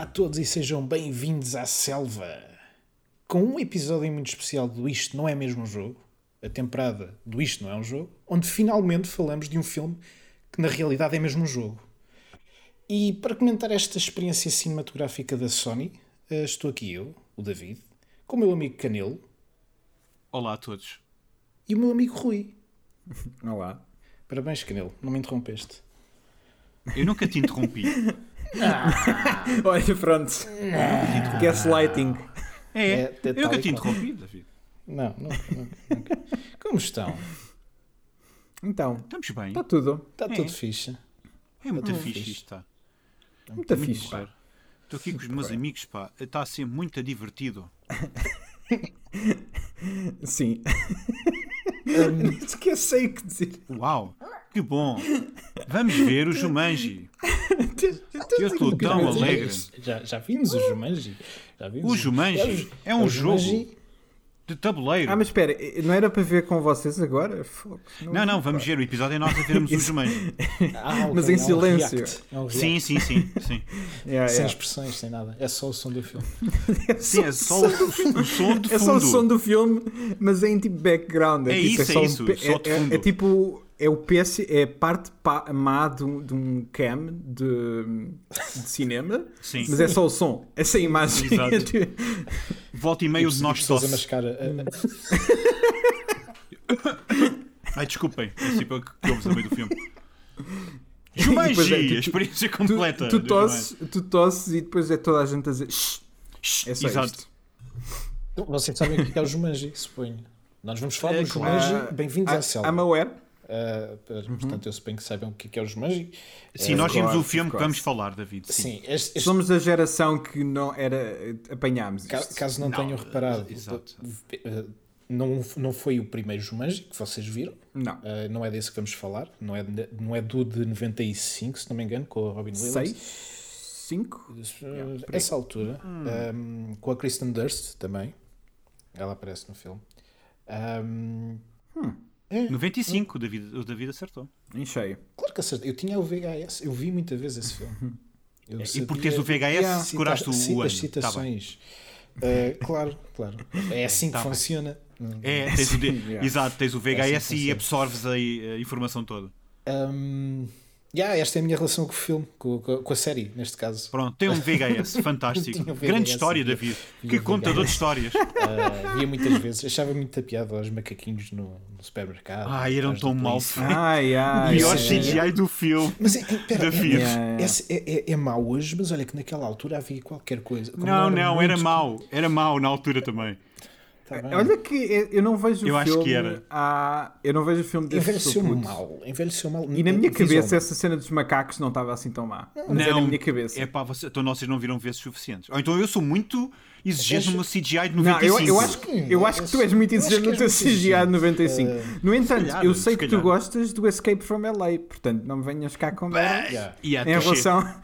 Olá a todos e sejam bem-vindos à Selva. Com um episódio muito especial do Isto Não É Mesmo um Jogo, a temporada do Isto Não É um Jogo, onde finalmente falamos de um filme que na realidade é mesmo um jogo. E para comentar esta experiência cinematográfica da Sony, eh, estou aqui eu, o David, com o meu amigo Canelo Olá a todos. e o meu amigo Rui. Olá. Parabéns, Canelo, não me interrompeste. Eu nunca te interrompi. Olha, pronto. Gaslighting. É, É, eu tal nunca e te interrompi, David. Não, não, nunca. Como estão? Então, Estamos bem. está tudo. Está É. tudo fixe? É muito muito fixe fixe. isto, está. Muito fixe. Estou aqui com os meus amigos, pá. Está a ser muito divertido. Sim. Nem sequer sei o que dizer. Uau, que bom. Vamos ver o Jumanji. Eu estou tão alegre. Já, já vimos o Jumanji. Já vimos O Jumanji é É um o jogo Jumanji. de tabuleiro. Ah, mas espera, não era para ver com vocês agora? Fogo, Não, não, vamos ver o episódio é nós a vermos o Jumanji. Ah, ok, Mas em é um silêncio. react. É um. Sim, sim, sim. sim. Yeah, Sem yeah. expressões, sem nada. É só o som do filme. Sim, é só o, o som de fundo. É só o som do filme, mas é em tipo background. É tipo, isso, é só um isso, pe- só de é, é- fundo. é tipo. É o PC, é a parte pa- má de um, de um cam de, de cinema, Sim. mas é só o som, é sem imagem. Exato. Volta e meio de nós mascar. a- Ai, desculpem, é tipo que ouves a meio do filme. E depois é, Jumanji, tu- a experiência Tu, completa. tu, do tosses, tu tosses e depois é toda a gente a dizer. "Shh". Jumanji. É só Exato. isto. Vocês sabem o que é o Jumanji, suponho. Nós vamos falar É, do claro. Jumanji. Bem-vindos à Ah, selva. I'm aware. Ah, portanto, eu suponho que saibam o que é o Jumanji. Sim, Eh, nós vimos o filme que vamos falar, David. Sim. Sim, este, este- Somos da geração que não era. apanhámos ca- isto. caso não, Não, tenham reparado, exato. eh, não, não foi o primeiro Jumanji que vocês viram. Não. Uh, não é desse que vamos falar, não é, não é do de 95, se não me engano, com a Robin Williams. Seis? Cinco? Uh, essa altura, um, com a Kristen Durst também, ela aparece no filme. Um, é, 95, o David, o David acertou. Em cheio. claro que acertei. Eu tinha o VHS, eu vi muitas vezes esse filme. Eu E por teres o VHS, Yeah. seguraste o, Cita- o ano. As Tá citações. Uh, claro, claro. É assim que Tá bem. funciona. É, tens o D- Yeah. Exato, tens o assim VHS que e funciona. absorves a, a informação toda. Um, yeah, esta é a minha relação com o filme, com, com a- com a série, neste caso. Pronto, tem um VHS fantástico. Um Grande VHS, história, via- David. Que contador de histórias. Uh, via muitas vezes, achava muita piada aos macaquinhos no, no supermercado. Ai, eram tão mal feitos. Ai, ai. Pior CGI do filme. Mas é, é, pera, é, David. é, é, é, é mau hoje, mas olha que naquela altura havia qualquer coisa. Como Não, não, era muito- mau. Era mau na altura também. Tá bem. Olha que eu- não vejo Eu o acho filme. que era. Há... Eu não vejo o filme desse Envelheceu mal. Envelheceu mal. E na minha cabeça essa cena dos macacos não estava assim tão má. Mas é na minha cabeça. É pá, você, então vocês não viram vezes suficientes. Ou então eu sou muito exigente no meu CGI de Não, 95. eu, eu, acho que, eu acho que tu és muito exigente no teu CGI de exigente. 95. No entanto, calhar, eu sei se que tu gostas do Escape from LA, portanto não me venhas cá com merda Yeah. Yeah, em touché, relação,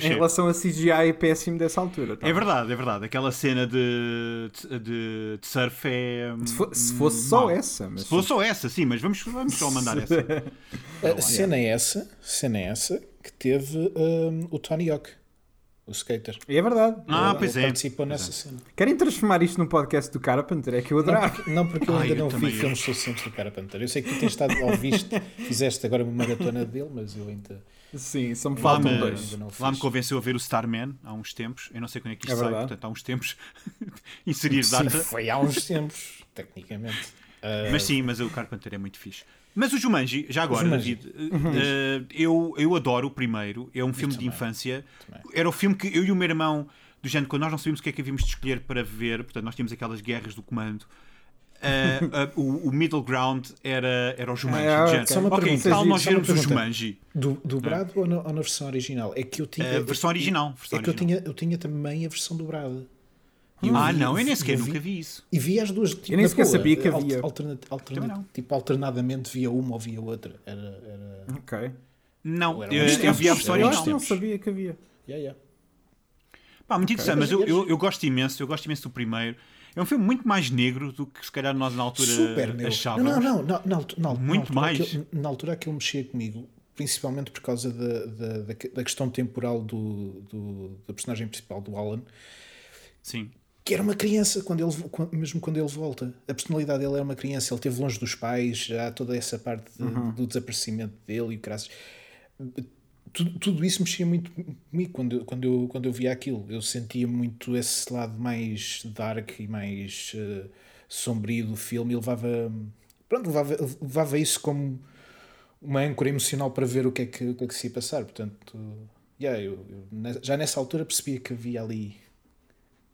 touché. em relação a CGI péssimo dessa altura. tá? É verdade, é verdade. Aquela cena de, de, de surf é. Se, fo- se fosse só essa, mas Se fosse só essa, sim, mas vamos, vamos só mandar essa. A cena é essa, cena é essa que teve um, o Tony Hawk, o skater. é verdade. Ah, Ele pois é. Participou nessa cena. Querem transformar isto num podcast do Carpenter? É que eu Não adorava. porque, não, porque eu Ai, ainda eu não vi filmes suficientes do Carpenter. Eu sei que tu tens estado ao visto, fizeste agora uma maratona dele, mas eu ainda. Sim, só me Lá faltam me, dois. lá me convenceu a ver o Starman há uns tempos. Eu não sei quando é que isto É sai, portanto, há uns tempos. Inserir Sim, data. foi há uns tempos, tecnicamente. Ah, Mas sim, mas o Carpenter é muito fixe. Mas o Jumanji, já agora, Jumanji. David, eh, eh, eu, eu adoro o primeiro. É um filme de também. infância. Também. Era o filme que eu e o meu irmão, do género, quando nós não sabíamos o que é que havíamos de escolher para ver, portanto, nós tínhamos aquelas guerras do comando. Eh, o, o middle ground era, era o Jumanji. Ah, do ok. género. Só uma ok, pergunta, tal nós vermos o. Jumanji. do, dobrado ou, na, ou na versão original? É que eu tinha. A versão original. versão É que eu original. tinha, eu tinha também a versão dobrada. Ah, vi- não, eu nem sequer eu vi- nunca vi isso. E via as duas. Tipo, Eu nem sequer sabia que havia. alterna- alterna- tipo, alternadamente via uma ou via outra. Era. era... Ok. Não, Era eu, eu vi a versão era Eu uns acho que original. não sabia que havia. Yeah, yeah. Pá, muito interessante, mas eu, Mas- eu, eu gosto imenso, eu gosto imenso do primeiro. É um filme muito mais negro do que se calhar nós na altura Super, meu. achávamos. Não, não, não. Na, na, na, Muito na altura mais. Aquilo, na altura aquilo mexia comigo principalmente por causa da, da, da, questão temporal do, do, da personagem principal, do Alan, Sim. que era uma criança, quando ele, mesmo quando ele volta. A personalidade dele era uma criança, ele esteve longe dos pais, já há toda essa parte de- do desaparecimento dele e o caraças. Tudo, tudo isso mexia muito comigo quando, quando, eu, quando eu via aquilo. Eu sentia muito esse lado mais dark e mais eh, sombrio do filme e levava, pronto, levava, levava isso como uma âncora emocional para ver o que é que, o que, é que se ia passar. Portanto, yeah, eu, eu já nessa altura percebia que havia ali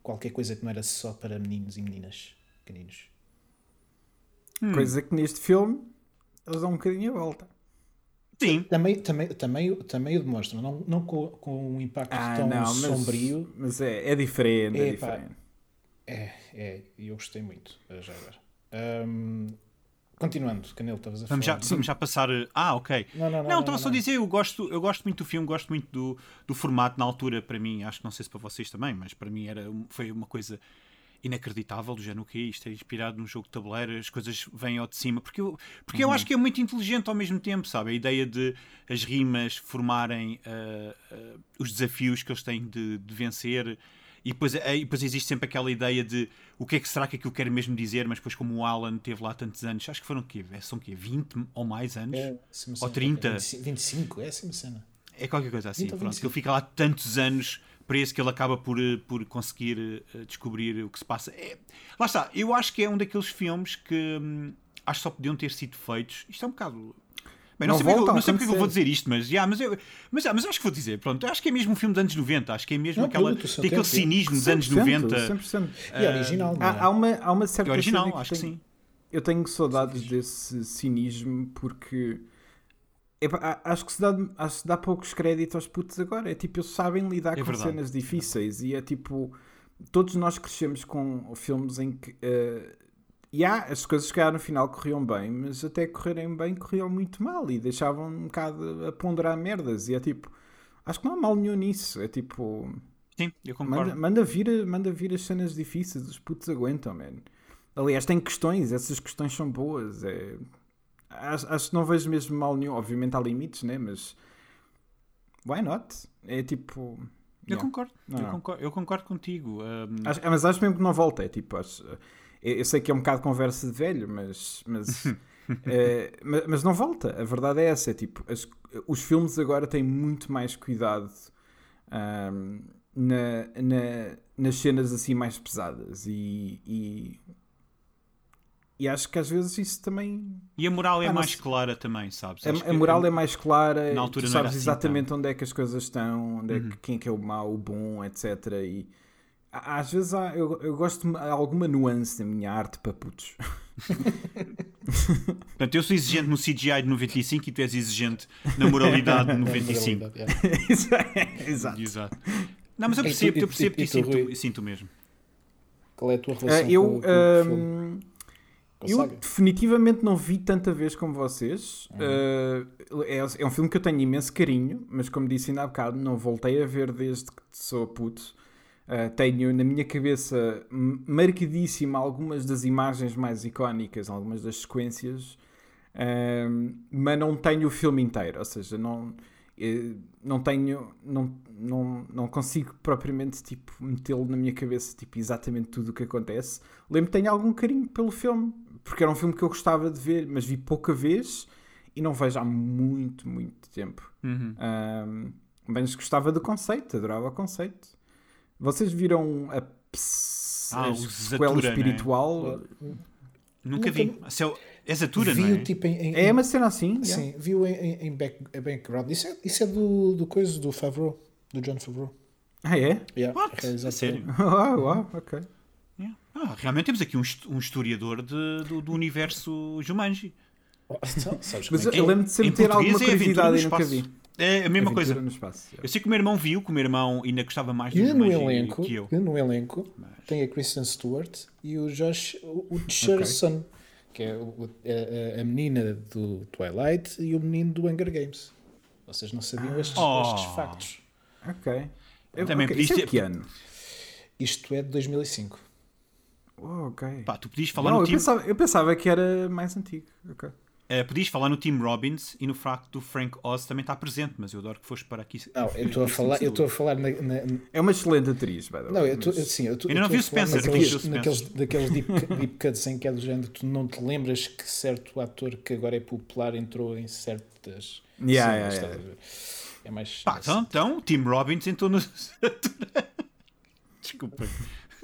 qualquer coisa que não era só para meninos e meninas pequeninos. Coisa que neste filme eles dão um bocadinho a volta. Sim. Também, também, também, também o demonstram, não, não com, com um impacto Ah, tão não, mas, sombrio. mas é, é diferente, é Epá. diferente. É, é, e eu gostei muito, eh, já agora. Ahm, continuando, Canelo, estavas a Vamos já, falar. vamos já passar. eh, Ah, ok. Não, não, não, Não, estava só a dizer, eu gosto, eu gosto muito do filme, gosto muito do, do formato na altura, para mim, acho que não sei se para vocês também, mas para mim era, um- foi uma coisa inacreditável, do género que é isto, é inspirado num jogo de tabuleiro, as coisas vêm ao de cima, porque eu, porque Uhum. eu acho que é muito inteligente ao mesmo tempo, sabe? A ideia de as rimas formarem ah, ah, os desafios que eles têm de, de vencer. E depois, eh, e depois existe sempre aquela ideia de o que é que será que aquilo quer mesmo dizer, mas depois como o Alan teve lá tantos anos, acho que foram o quê? São o quê? 20 ou mais anos? É, Ou cena, 30. 25, 25, é assim uma cena. É qualquer coisa assim, 20 ou pronto. 25. Que ele fica lá tantos anos preso que ele acaba por, eh, por conseguir eh, descobrir o que se passa. É, lá está, eu acho que é um daqueles filmes que hum, acho que só podiam ter sido feitos. Isto é um bocado. Bem, não, Não sei, porque, eu- volta a não sei porque é que eu vou dizer isto, mas, yeah, mas, eu, mas, yeah, mas acho que vou dizer. Pronto, acho que é mesmo um filme dos anos 90. Acho que é mesmo Não, aquela. Tem aquele tempo, é. cinismo dos anos 90. 100%. E original, não é? Há, há uma, há uma certa É original, acho que sim. Eu tenho saudades desse cinismo porque acho que se dá, acho que dá poucos créditos aos putos agora. É tipo, eles sabem lidar É com verdade. cenas difíceis e é tipo, todos nós crescemos com filmes em que eh, e há, as coisas que calhar no final corriam bem, mas até correrem bem corriam muito mal e deixavam um bocado a ponderar merdas. E é tipo, acho que não há mal nenhum nisso. É tipo, Sim, eu concordo. Manda, manda, vir, manda vir as cenas difíceis, os putos aguentam, man. Aliás, tem questões, essas questões são boas. É... Acho, acho que não vejo mesmo mal nenhum. Obviamente há limites, né? Mas why not? É tipo. Eu yeah. concordo, Não, eu não. concordo, eu concordo contigo. hum, Acho- mas acho mesmo que não volta. É tipo, acho- eu, eu sei que é um bocado conversa de velho, mas. Mas, é, ma- mas não volta. A verdade é essa. É tipo, as- os filmes agora têm muito mais cuidado ahm, na, na- nas cenas assim mais pesadas. E, e, e acho que às vezes isso também. E a moral é Ah, mais clara também, sabes? A, a que- moral é mais clara, na altura tu sabes assim exatamente onde é que as coisas estão, onde é Uhum. que, quem é que é o mau, o bom, etc. E às vezes há- eu, eu gosto de alguma nuance na minha arte para putos. Portanto, eu sou exigente no CGI de 95 e tu és exigente na moralidade de 95. Yeah. Exato. Exato. Não, mas eu E tu- percebo, e eu tu- percebo e e tu, sinto, Rui? e sinto mesmo. Qual é a tua Ah, relação eu com, com o filme? Eu definitivamente não vi tanta vez como vocês. Uhum. Ah, é, é um filme que eu tenho imenso carinho, mas como disse ainda há bocado, não voltei a ver desde que sou puto. Ah, tenho na minha cabeça marcadíssima algumas das imagens mais icónicas, algumas das sequências, ahm, mas não tenho o filme inteiro. Ou seja, não, não tenho, não, não, não consigo propriamente tipo, metê-lo na minha cabeça tipo, exatamente tudo o que acontece. Lembro que tenho algum carinho pelo filme, porque era um filme que eu gostava de ver, mas vi pouca vez e não vejo há muito, muito tempo. Uhum. Ahm, mas gostava do conceito, adorava o conceito. Vocês viram a, ps- Ah, a sequela Zatura, espiritual? Nunca vi. Se é É Zatura, vi não é? o tipo em, em- É uma cena assim? yeah. Sim, viu em, em, em back, background. Isso é, isso é do, do coisa do Favreau, do John Favreau. Ah, é? Yeah, What? realizado A sério? Uau, uau, ok. Ah, realmente temos aqui um, um historiador de- do, do universo Jumanji. Então, sabes Mas é eu é? lembro de sempre Em ter alguma é curiosidade no e nunca Espaço. vi. É a mesma Aventura coisa. no espaço. Eu sei que o meu irmão viu, que o meu irmão ainda gostava mais do no Jumanji elenco, que eu. e no elenco tem a Kristen Stewart e o Josh o o Cherson, que é o- a, a- menina do Twilight e o menino do Hunger Games. Vocês não sabiam estes, Oh. estes factos. Ok. Eu, Também ok, podias Isso é que ano? Isto é de 2005. Oh, ok. Pá, tu podias falar Não, no eu, time. pensava, eu pensava que era mais antigo. Ok. Uh, podias falar no Tim Robbins e no facto do Frank Oz também está presente, mas eu adoro que foste para aqui. Não, eu estou a falar, eu estou a falar na, na, É uma excelente atriz, by the way, Não, eu mas- sim, eu tô, Ainda eu não vi o Spencer, naqueles, naqueles, daqueles deep, deep cuts em que é do género, tu não te lembras que certo ator que agora é popular entrou em certas Yeah, cenas, yeah, yeah. É mais. Pá, então, então, Tim Robbins entrou no. Desculpa.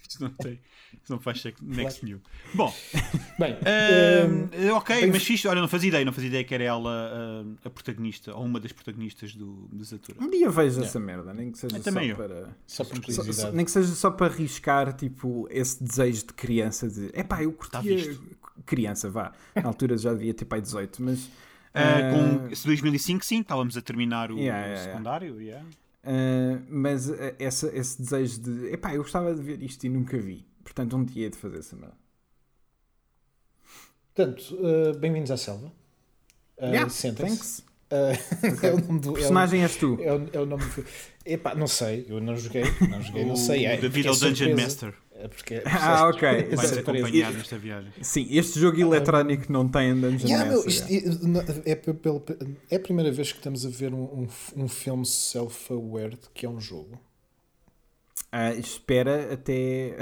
Isto não tem. Isto não faz check- next new. Bom, Bem, hum, ok, bem- mas fixe. Olha, não fazia ideia, não fazia ideia que era ela ahm, a protagonista ou uma das protagonistas do, dos atores. Um dia vejo essa merda, nem que seja Eu só para. só por só- nem que seja só para arriscar tipo, esse desejo de criança de epá, eu Tá curtia visto. criança, vá. Na altura já devia ter pai 18, mas Ah, ah, com esse 2005, sim, estávamos a terminar o Yeah, yeah, yeah. secundário. yeah. Ah, mas ah, essa, esse desejo de epá, eu gostava de ver isto e nunca vi. Portanto, um dia é de fazer essa merda. Portanto, uh, bem-vindos à selva. Uh, Yeah, Sentem-se. Uh, é o nome do. O é o- personagem és tu. É o, é o nome do. Epá, não sei, eu não joguei, não joguei, não O sei. É, David é é o Dungeon surpresa. Master. É porque Ah, ok. Vai Exato. ser acompanhado nesta viagem. Sim, este jogo eletrónico não tem Dungeon Yeah, meu, Master, isto- é, é, é a primeira vez que estamos a ver um, um, um filme self-aware que é um jogo. Ah, espera até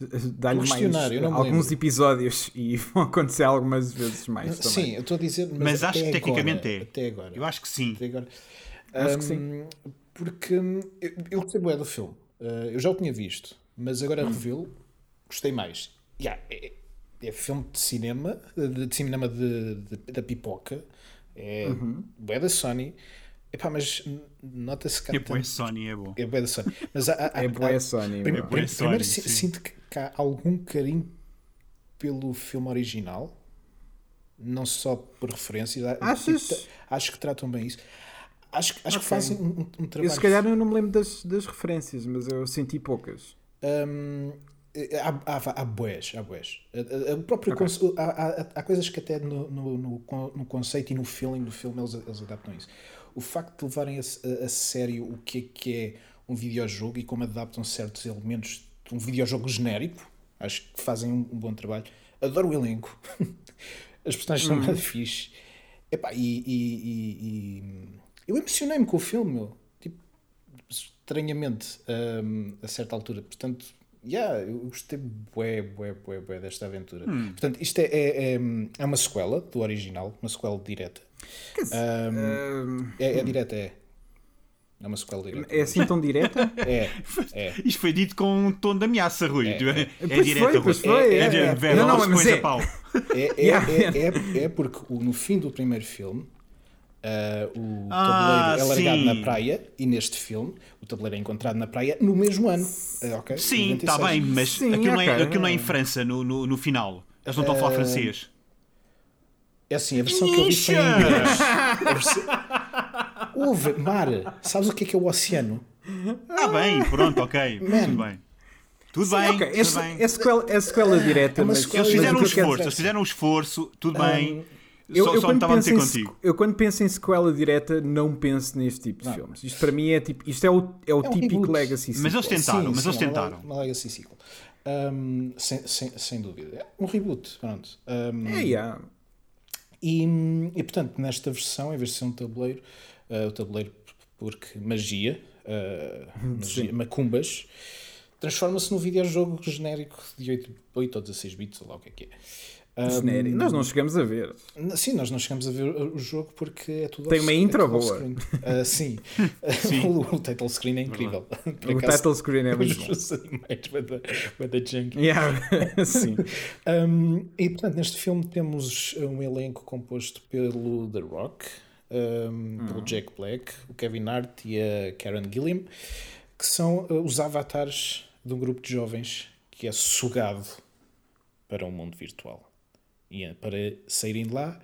dar-lhe Um mais alguns lembro. episódios e vão acontecer algumas vezes mais também. Sim, eu estou a dizer, mas, Mas acho até que tecnicamente agora, é. Até agora. Eu acho que sim. Até agora. Acho que Hum, Porque eu, eu gostei bué do filme. Uh, eu já o tinha visto, mas agora revê-lo, gostei mais. Yeah, é, é filme de cinema, de, de cinema de, de- da pipoca. É bué da Sony. Epá, mas nota-se que há É bué tanto- Sony, é bom. É bué da Sony. Mas há, há- É bué Sony. Prim- bué primeiro Sony, sinto que, que há algum carinho pelo filme original, não só por referências. Achas? tipo, acho que tratam bem isso. Acho, acho que Ok. fazem um, um- um Eu trabalho. se calhar eu não me lembro das, das referências, mas eu senti poucas. Hum, há, há, há boés, há boés. A- a- O próprio conce- há, há, há coisas que até no, no, no, con- no conceito e no feeling do filme eles, eles adaptam isso. O facto de levarem a, a- a sério o que é que é um videojogo e como adaptam certos elementos de um videojogo genérico, acho que fazem um, um bom trabalho. Adoro o elenco. As personagens são muito fixe. Epá, e, e- e- e- eu emocionei-me com o filme, meu. Estranhamente, hum, a certa altura. Portanto, yeah, eu gostei bué, bué, bué, bué desta aventura. Portanto, isto é, é, é, é uma sequela do original, uma sequela direta. Hum, É, é direta, é. É uma sequela direta. é assim tão direta? É, é. Isto foi dito com um tom de ameaça, Rui. É, é, foi, pois Rui. foi, É, é, de é. veloz, Não, não, mas coisa é- pau. É, é, é, é, é porque no fim do primeiro filme ah, o Ah, tabuleiro é largado sim. na praia e neste filme o tabuleiro é encontrado na praia no mesmo ano. Ah, ok? Sim, 96. está bem, mas Sim, aquilo, não é, aquilo não é em França no, no, no final. Eles não estão a falar francês. É assim, a versão que eu vi foi em inglês. A versão... Ouve, mar, sabes o que é que é o oceano? Ah, bem, pronto, ok. Tudo bem. Tudo bem, ok, tudo é, bem. é, sequela, é sequela direta, É mas sequela Eles fizeram um esforço, eles fizeram um esforço, tudo bem. Eu, só eu só quando estava a penso meter em, contigo. eu quando penso em sequela direta, não penso neste tipo de filmes. Isto para mim é tipo. Isto é o, é o É um típico reboot. legacy. Mas eles sequel. tentaram, Sim, mas sim, eles é uma tentaram. le- Uma legacy sequel. Um, sem, sem, sem dúvida. É um reboot, pronto. Um, É, yeah. E, e, portanto, nesta versão, em vez de ser um tabuleiro, uh, o tabuleiro porque magia, uh, magia macumbas, transforma-se num videojogo genérico de 8, 8 ou 16 bits, ou lá o que é que é. Um. Nós não chegamos a ver. Sim, nós não chegamos a ver o jogo porque é tudo Tem uma é intro tudo boa. Uh, sim, o, o title screen é incrível. O acaso, title screen é muito bom. os animais, the, junk. Yeah. Sim. Um, e portanto, neste filme temos um elenco composto pelo The Rock, um, pelo Jack Black, o Kevin Hart e a Karen Gilliam, que são uh, os avatares de um grupo de jovens que é sugado para um mundo virtual. E uh, para saírem de lá,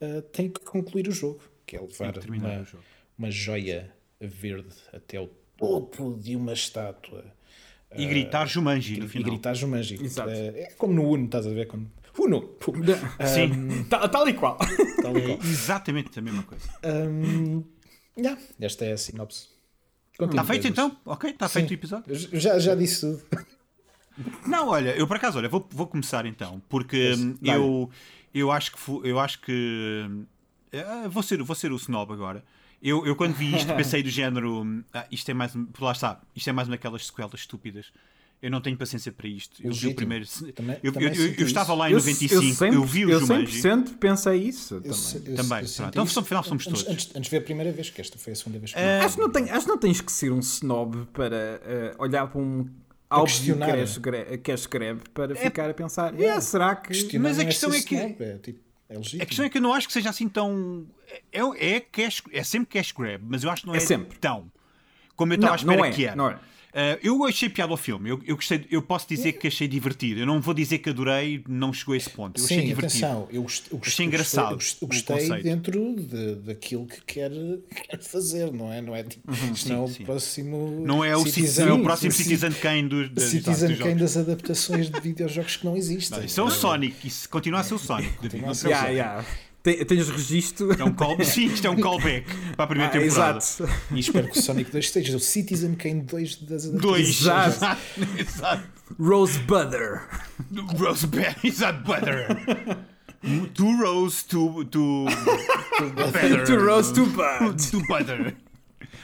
uh, tem que concluir o jogo, que é levar terminar uma, o jogo. uma joia verde até o topo de uma estátua. E gritar Jumanji no E final. gritar Jumanji. Exato. É, é como no Uno, estás a ver? Quando... Uno! Sim, Tal, tal e qual. Tal e é qual. exatamente a mesma coisa. Hum, yeah, esta é a sinopse. Continua, Está feito então? Ok, está feito o episódio. Já, já disse tudo. Não, olha, eu por acaso, olha, vou, vou começar então, porque hum, eu, eu acho que eu acho que eh, vou ser vou ser o snob agora. Eu, eu quando vi isto pensei do género, hum, ah, isto é mais, lá está, isto é mais uma daquelas sequelas estúpidas. Eu não tenho paciência para isto. Eu vi o Legítimo. primeiro. Também- eu, também eu- sinto eu estava lá em Eu- 95, eu, sempre, vi o eu Jumanji. 100% pensei isso Eu também. eu- Também, eu Então, isso afinal, somos antes, todos. Antes, antes de ver a primeira vez, que esta foi a segunda vez que Ah, Acho que, não tem, acho que não tens que ser um snob para eh, olhar para um álbum que questionar. quer escreve, que escreve para ficar a pensar, Yeah. "É, será que... Mas a não questão é que- É, tipo, é. A questão é que eu não acho que seja assim tão. É, é, cash, é sempre cash grab, mas eu acho que não é, É sempre. tão. Como eu estava à espera não é, que era. não é. Uh, eu achei piada ao filme. Eu, eu, gostei, eu posso dizer que achei divertido. Eu não vou dizer que adorei, não chegou a esse ponto. Eu achei Sim, divertido. atenção, eu gost- eu gost- Achei eu engraçado gostei, eu o gostei dentro de, daquilo que quer, quer fazer, não é? Não é tipo, isto não é o sim. próximo. Não é o, Citizen, não é o próximo Sim, Citizen Kane dos, dos, Citizen dos Kane das adaptações de videojogos que não existem. Isso é o Sonic. Isso continua a ser o Sonic. Continua não a ser. preocupes. Yeah, yeah. Tem- Tens registro... É um call... Sim, isto é um callback para a primeira Ah, temporada. exato. E espero que o Sonic 2 esteja o Citizen Kane 2 das. Dois. Exato. Exato. Rose Butter. Rose Bear, exato, butter. Two rose, two, two butter. To Rose to Bud. to butter.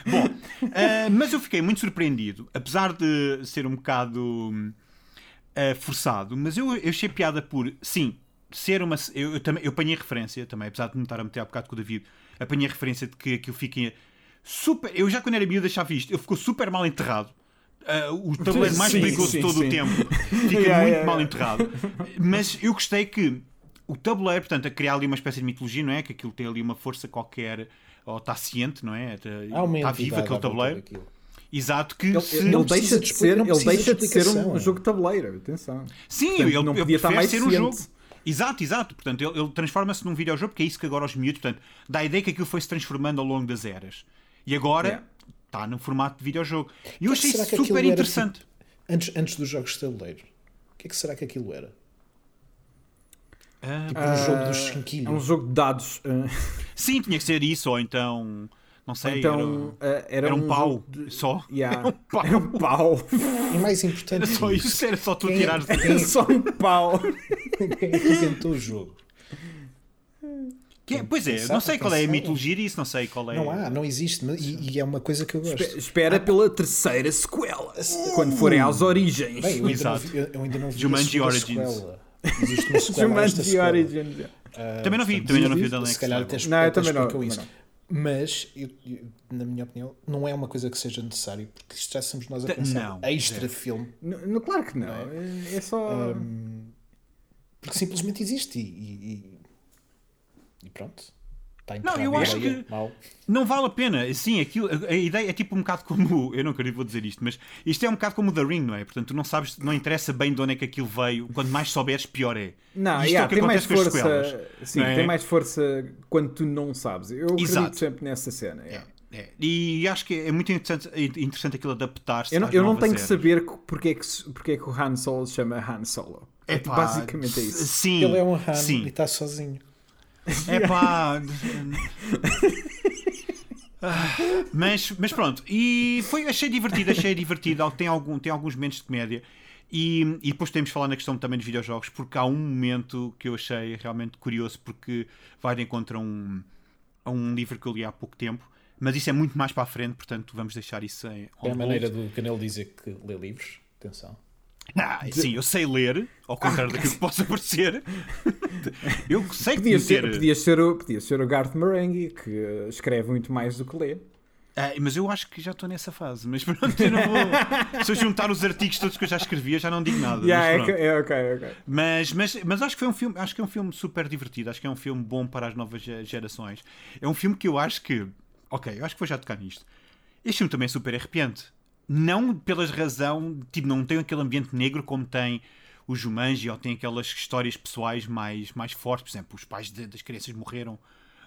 Bom, eh, mas eu fiquei muito surpreendido, apesar de ser um bocado eh, forçado, mas eu, eu achei piada por, sim, ser uma. Eu, eu, também, eu apanhei referência também, apesar de me estar a meter há bocado com o David, apanhei referência de que aquilo fica super. Eu já quando era miúdo achava isto, ele ficou super mal enterrado. Eh, o tabuleiro mais Sim, perigoso de todo sim. o tempo fica Yeah, muito yeah, mal yeah. enterrado. Mas eu gostei que o tabuleiro, portanto, a criar ali uma espécie de mitologia, não é? Que aquilo tem ali uma força qualquer, ou está ciente, não é? Está, está vivo aquele tabuleiro. Exato, que Ele- se... ele Ele deixa de ser, ele deixa de ser um explicação. jogo de tabuleiro, atenção. Sim, Portanto, ele, não ele podia estar prefere mais ser um ciente. jogo. Exato, exato. Portanto, ele, ele transforma-se num videojogo, porque é isso que agora os miúdos, portanto, dá a ideia que aquilo foi se transformando ao longo das eras. E agora Yeah. está no formato de videojogo. E eu que achei super era, interessante. Antes, antes dos jogos de tabuleiro, o que é que será que aquilo era? Ah, Tipo um jogo dos Ah, cinquilhos. É um jogo de dados. ah, sim, tinha que ser isso, ou então. Não sei. então, era, era, era um, pau jogo de- só. Yeah. Era um pau. Era um pau. E mais importante, Era só isso, era só tu Quem é- tirares. quem Era só um pau. quem é inventou o jogo? É- pois é, não sei qual é a mitologia disso, não sei qual é. Não há, não existe, mas- e, e é uma coisa que eu gosto. Espe- Espera pela terceira sequela. Quando forem às origens. Bem, eu ainda, não Exato. vi, eu ainda não vi Jumanji a segunda Origins. sequela. Existe uma sequela Jumanji sequela. Origins. Ah, Também não vi, portanto, também não vi se- da Next Se calhar até, Não, eu também não, isso. Mas, eu- eu- na minha opinião, não é uma coisa que seja necessário, porque isto já somos nós a pensar. não, extra zero. filme, N- n- claro que não. É, é só. Porque simplesmente existe e, e- e- pronto. Está Não, eu acho que- Mal. Não vale a pena. Sim, aquilo, a, a ideia é tipo um bocado como. Eu não acredito vou dizer isto, mas isto é um bocado como o The Ring, não é? Portanto, tu não sabes, não interessa bem de onde é que aquilo veio. Quanto mais souberes, pior é. Não, Isto yeah, é o que tem mais acontece com as força. sequelas, Sim, é? tem mais força quando tu não sabes. Eu acredito Exato. sempre nessa cena. yeah. É. E acho que é muito interessante, interessante aquilo adaptar-se. Eu não, às eu não tenho que eras. saber co- porque é que, porque é que o Han Solo se chama Han Solo. É, Epá, basicamente é isso. Sim. Ele é um Han Sim. e está sozinho. É pá. Mas, mas pronto, e foi, achei divertido, achei divertido. Tem, algum, tem alguns momentos de comédia. E, e depois temos de falar na questão também dos videojogos, porque há um momento que eu achei realmente curioso, porque vai de encontro a um, a um livro que eu li há pouco tempo, mas isso é muito mais para a frente, portanto vamos deixar isso em É a maneira do Canelo dizer que lê livros. Atenção. Não, sim, eu sei ler, ao contrário daquilo que possa parecer. Eu sei que Podia ser, podia, ser o, podia ser o Garth Marenghi, que escreve muito mais do que lê. Ah, mas eu acho que já estou nessa fase. Mas pronto, eu não vou. Se eu juntar os artigos todos que eu já escrevia, já não digo nada. Yeah, é, mas, pronto. é ok, ok. mas, mas, mas acho que foi um filme, acho que é um filme super divertido. Acho que é um filme bom para as novas ge- gerações. É um filme que eu acho que. Ok, eu acho que vou já tocar nisto. Este filme também é super arrepiante. Não pelas razão, tipo, não tem aquele ambiente negro como tem o Jumanji ou tem aquelas histórias pessoais mais, mais fortes. Por exemplo, os pais de- das crianças morreram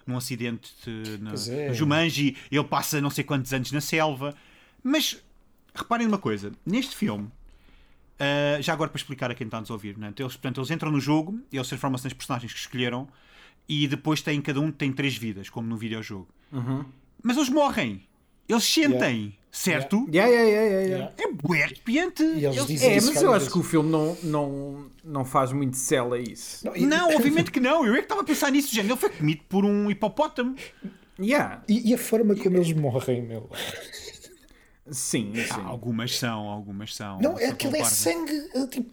num acidente de- Pois é. no Jumanji, ele passa não sei quantos anos na selva. Mas reparem numa coisa: neste filme, Uh, já agora para explicar a quem está a nos ouvir, né? eles, portanto, eles entram no jogo, eles transformam-se nas personagens que escolheram e depois têm, cada um tem três vidas, como no videojogo. Mas eles morrem. Eles sentem, certo? Yeah, yeah, yeah, yeah, yeah. Yeah. É bué arrepiante. E eles Eles- dizem É, isso mas eu acho que o filme não, não, não faz muito sell a isso. Não, e- Não, obviamente que não. Eu é que estava a pensar nisso, gente. Ele foi comido por um hipopótamo. Yeah. E, e a forma como eles morrem, meu. Sim, sim. Ah, algumas são, algumas são. Não, é aquele é sangue. é Tipo,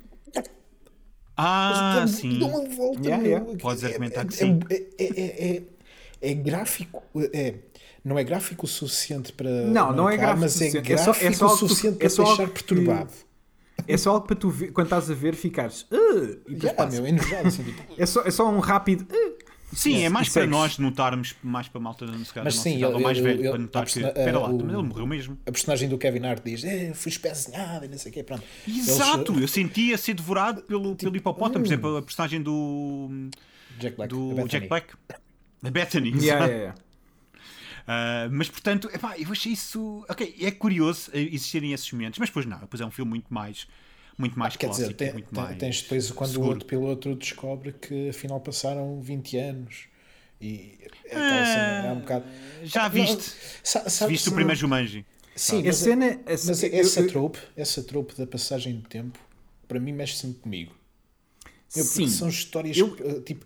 Ah, dão- sim. dão uma volta. Yeah, meu. yeah. Podes É- argumentar é- que sim. É, é, é, é, é gráfico. É, não é gráfico o suficiente para. Não, não é gráfico Mas o é suficiente. É só- gráfico é só o que tu- suficiente é para deixar que- perturbado. É só algo para tu ver, quando estás a ver, ficares. "Ah", e Yeah, passa. meu, é enojado. Assim, tipo, é, só, é só um rápido. "Ah". Sim, é mais para nós notarmos, mais para a malta da nossa Mas sim, idade, ou ele- mais velho, ele- para notar a que. Espera lá, o- mas ele morreu mesmo. a personagem do Kevin Hart diz: é, fui espezinhado e não sei o quê. Pronto. Exato, Eles- eu sentia ser devorado pelo, pelo hipopótamo. Por exemplo, a personagem do. Jack Black. do. Jack Black. A Bethany. Yeah, yeah, yeah. Ah, mas portanto, epá, eu achei isso. Ok, é curioso eh, existirem esses momentos, mas depois não, depois é um filme muito mais. Muito mais Quer clássico, dizer, tem- muito tem- mais tens depois quando seguro. o outro piloto descobre que afinal passaram 20 anos. E é aquela cena, é um bocado. Já Não, viste? Se sabe- viste o primeiro Jumanji. Sim, A mas, cena. a mas essa eu- eu- trope, essa trope da passagem de tempo, para mim mexe sempre comigo. Eu, porque Sim. são histórias Eu- uh, tipo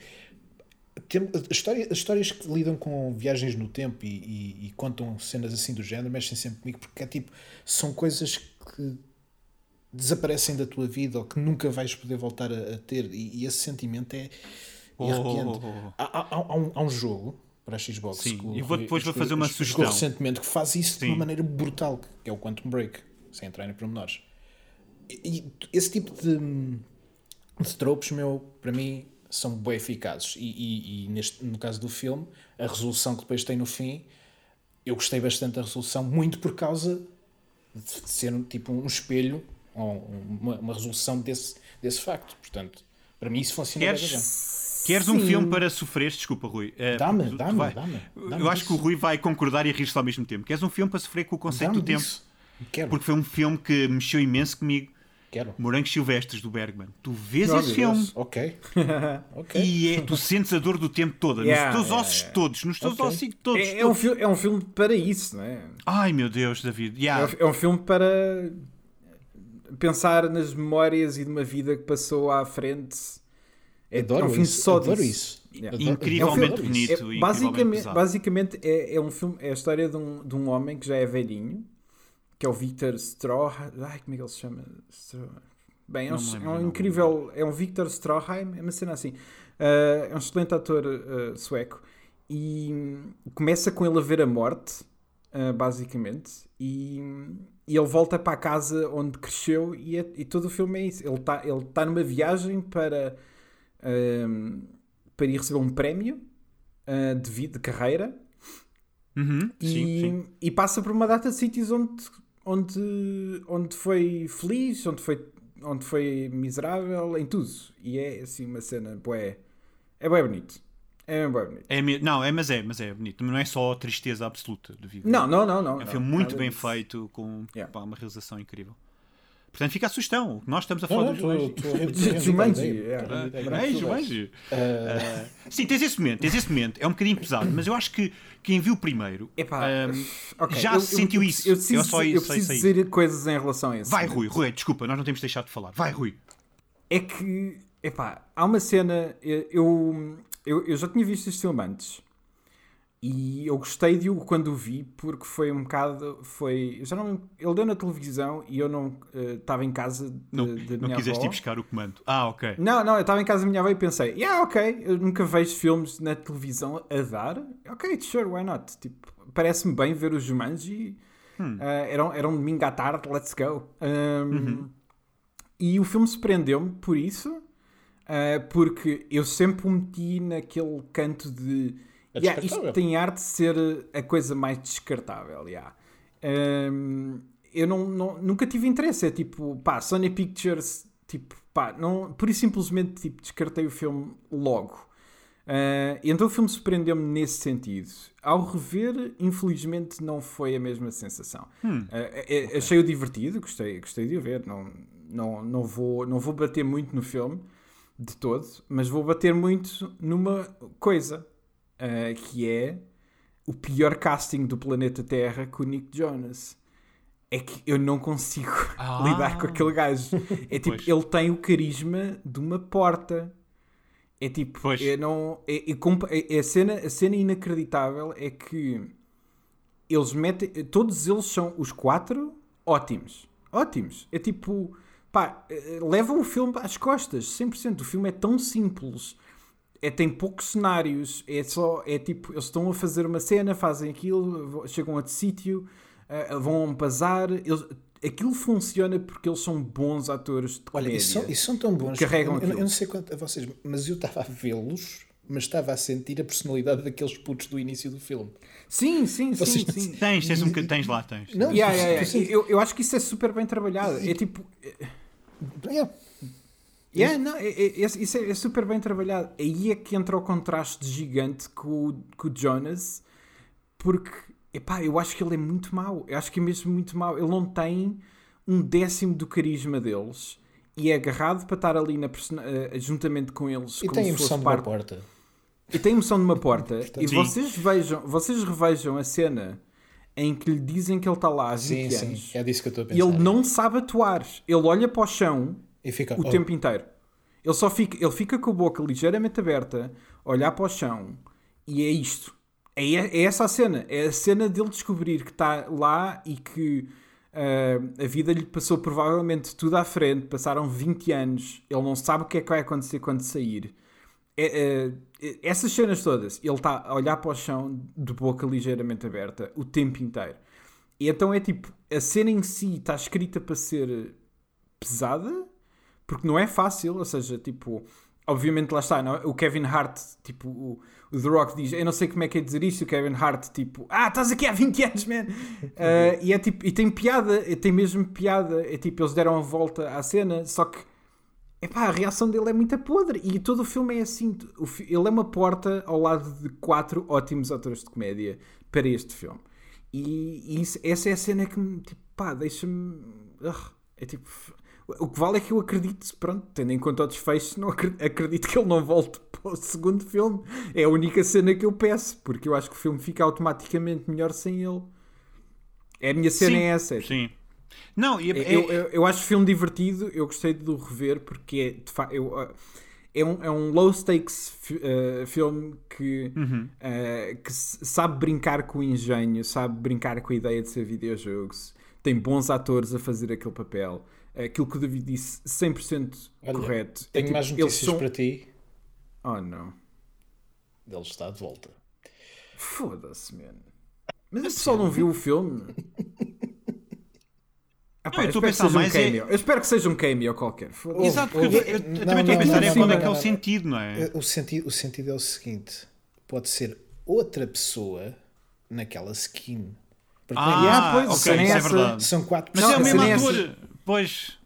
tem- história- as histórias que lidam com viagens no tempo e, e- e contam cenas assim do género mexem sempre comigo porque é tipo são coisas que desaparecem da tua vida ou que nunca vais poder voltar a, a ter e, e esse sentimento é, é Oh, arrepiante. oh, oh. Há, há- há um, há um jogo para a Xbox Sim, que e vou- depois vou fazer uma sugestão. recentemente que faz isso de Sim. uma maneira brutal que é o Quantum Break sem entrar em pormenores e esse tipo de, de tropes, meu, para mim, são bem eficazes. E, e- e neste, no caso do filme, a resolução que depois tem no fim, eu gostei bastante da resolução, muito por causa de ser um, tipo um espelho, ou uma, uma resolução desse, desse facto. Portanto, para mim isso funciona bem. bem. Queres, queres um Sim. filme para sofreres? Desculpa, Rui. Eh, Dá-me, tu- dá-me, vai- dá-me, dá-me Eu acho que o. Rui vai concordar e rir-se ao mesmo tempo. Queres um filme para sofrer com o conceito do tempo? Quero, Porque foi um filme que mexeu imenso comigo. Quero. Morangos Silvestres do Bergman. Tu vês Oh, esse meu filme Deus. Ok. ok. e é, tu sentes a dor do tempo toda, Yeah, nos teus yeah, ossos yeah. todos, nos teus Ok. ossos todos. É, é um filme, é um filme para isso, não é? Ai meu Deus, David. É Yeah. um, é um filme para pensar nas memórias e de uma vida que passou à frente. É, Adoro é um filme isso, só adoro disso. isso. Yeah. Adoro- Incrivelmente adoro isso. bonito. É, incrivelmente basicamente, basicamente é, é um filme, é a história de um, de um homem que já é velhinho, que é o Victor Stroheim. Ai, como é que ele se chama? Stro- Bem, é um, me lembro é um incrível. É um Victor Stroheim, é uma cena assim. Ah, é um excelente ator ah, sueco. E hum, começa com ele a ver a morte, ah, basicamente. E, e ele volta para a casa onde cresceu. E, é- e todo o filme é isso. Ele está ele tá numa viagem para, ahm, para ir receber um prémio de, vida, de carreira Uhum, e, sim, sim. e passa por uma data de sítios onde, onde, onde foi feliz, onde foi, onde foi miserável, em tudo. E é assim uma cena, bué, é bem bonito. É bem bonito. É não, é, mas é, mas é bonito. Não é só tristeza absoluta de vida. Não, não, não, não. É um não, filme muito bem disso. feito, com Yeah. pá, uma realização incrível. Portanto, fica a sugestão. Nós estamos a Não, falar não, do estou- Jumanji. reivindicar a Jumanji, é. Jumanji. Ah, sim, tens esse momento, tens esse momento. É um bocadinho pesado, mas eu acho que quem viu primeiro Epá, ahm, ok, já eu- se sentiu eu, isso. Eu preciso, Eu só eu preciso sei, dizer coisas em relação a isso. vai, Rui, Rui, desculpa, nós não temos deixado de falar. Vai, Rui. É que, epá, há uma cena. Eu, eu, eu já tinha visto este filme antes. E eu gostei de o quando o vi, porque foi um bocado. Foi, já não, ele deu na televisão e eu não eh, estava em casa de, Não, de não quiseste avó. ir buscar o comando. Ah, ok. Não, não, eu estava em casa da minha avó e pensei, yeah, ok, eu nunca vejo filmes na televisão a dar. Ok, sure, why not? Tipo, parece-me bem ver os Jumanji. Hum. Ah, era, um- era um domingo à tarde, let's go. Um, Uhum. E o filme surpreendeu-me por isso, ah, porque eu sempre o meti naquele canto de. É "Yeah, descartável." isto tem arte de ser a coisa mais descartável. Yeah. Um, eu não, não- nunca tive interesse. É tipo, pá, Sony Pictures, tipo, pá, não, por isso simplesmente tipo, descartei o filme logo. Uh, então o filme surpreendeu-me nesse sentido. Ao rever, infelizmente, não foi a mesma sensação. Uh, é- é- Achei-o divertido, gostei, gostei de o ver. Não, não, não, vou, não vou bater muito no filme de todo, mas vou bater muito numa coisa uh, que é o pior casting do planeta Terra com o Nick Jonas. É que eu não consigo Ah. lidar com aquele gajo. É tipo, Pois. ele tem o carisma de uma porta. É tipo, Pois. é não, é, é é- é a, cena, a cena inacreditável é que eles metem, todos eles são os quatro ótimos. Ótimos. É tipo, pá, eh, levam o filme às costas, 100%. O filme é tão simples. É, tem poucos cenários, é só, é tipo, eles estão a fazer uma cena, fazem aquilo, chegam a outro sítio, eh, vão a um bazar, eles, aquilo funciona porque eles são bons atores de Olha, comédia. e são, e são tão bons. Carregam eu, eu, eu não sei quanto a vocês, mas eu estava a vê-los, mas estava a sentir a personalidade daqueles putos do início do filme. Sim, sim, sim, sim. Tens, tens um bocadinho, tens lá, tens. Não, Yeah, yeah, yeah. Eu, eu acho que isso é super bem trabalhado. É tipo. Yeah. Yeah, não, é, é- é- isso é, é super bem trabalhado. Aí é que entra o contraste gigante com, o- com o Jonas, porque epá, eu acho que ele é muito mau. Eu acho que é mesmo muito mau. Ele não tem um décimo do carisma deles e é agarrado para estar ali na eh, juntamente com eles. E como tem a emoção de uma parte- porta. e tem emoção de uma porta. e Sim. vocês vejam, vocês revejam a cena em que lhe dizem que ele está lá há 20 Sim, anos. sim. É disso que eu estou a E pensar. ele não sabe atuar. Ele olha para o chão E fica. o oh, tempo inteiro. Ele só fica, ele fica com a boca ligeiramente aberta, olhar para o chão, e é isto. É, é essa a cena. É a cena dele descobrir que está lá e que ah, a vida lhe passou provavelmente tudo à frente. Passaram 20 anos. Ele não sabe o que é que vai acontecer quando sair. É, é, essas cenas todas, ele está a olhar para o chão de boca ligeiramente aberta o tempo inteiro. E então é tipo, a cena em si está escrita para ser pesada, porque não é fácil, ou seja, tipo, obviamente lá está, não é? o Kevin Hart, tipo, o, o The Rock diz, eu não sei como é que é dizer isto, o Kevin Hart, tipo, ah, estás aqui há 20 anos, man! Uh, e é tipo, e tem piada, e tem mesmo piada, é tipo, eles deram a volta à cena, só que Epá, a reação dele é muito podre e todo o filme é assim. Ele é uma porta ao lado de quatro ótimos atores de comédia para este filme. E, e isso- essa é a cena que me, tipo, pá, deixa-me. Ugh, é tipo. O que vale é que eu acredito, pronto, tendo em conta o desfecho, não acre- acredito que ele não volte para o segundo filme. É a única cena que eu peço, porque eu acho que o filme fica automaticamente melhor sem ele. É a minha cena Sim, é essa. é tipo, Sim. Não, e é, eu, eu, eu acho o filme divertido, eu gostei de o rever porque é, de fa- eu, uh, é, um, é um low stakes fi- uh, filme que, Uhum. uh, que sabe brincar com o engenho, sabe brincar com a ideia de ser videojogos, tem bons atores a fazer aquele papel. Aquilo que o David disse, 100% Olha, correto. É Tenho tipo, mais eles notícias são- para ti. Oh não. Ele está de volta. Foda-se, man. Mas o pessoal não viu o filme? Ah, pá, eu estou a espero que pensar seja um mais é- cameo. Eu espero que seja um cameo qualquer. Foda-se. Exato, porque eu, eu- eu não, também estou a não, pensar não, em qual é não, que é o não, não. sentido, não é? O sentido, o sentido é o seguinte: pode ser outra pessoa naquela skin. Porque Ah, Yeah, pois, ok, cena é isso é verdade. são quatro Mas Não, é o mesmo é ator. Pois.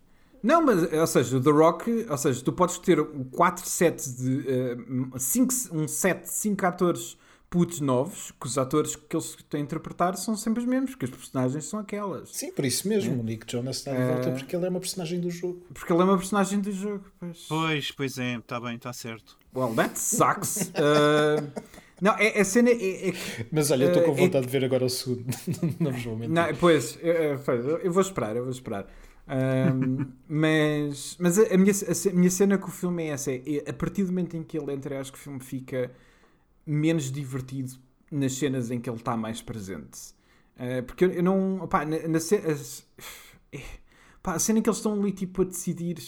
Não, mas, ou seja, o The Rock, ou seja, tu podes ter 4 sets de. eh, cinco, um set de 5 atores putos novos, que os atores que eles têm a interpretar são sempre os mesmos, porque as personagens são aquelas. Sim, por isso mesmo. O Nick Jonas está de volta É. porque ele é uma personagem do jogo. Porque ele é uma personagem do jogo. Pois. Pois, pois é, está bem, está certo. Well, that sucks. Uh, não, é, a cena é, é que. Mas olha, eu estou com Eh, é vontade de ver agora o segundo. não vos vou mentir. Não, pois, eh, eh, pois, eu vou esperar, eu vou esperar. Ahm, mas mas a, a minha, a minha cena com o filme é essa: é, a partir do momento em que ele entra, acho que o filme fica menos divertido nas cenas em que ele está mais presente. Ah, porque eu, eu não. Opá, na, na as- pá, a cena em que eles estão ali tipo a decidir.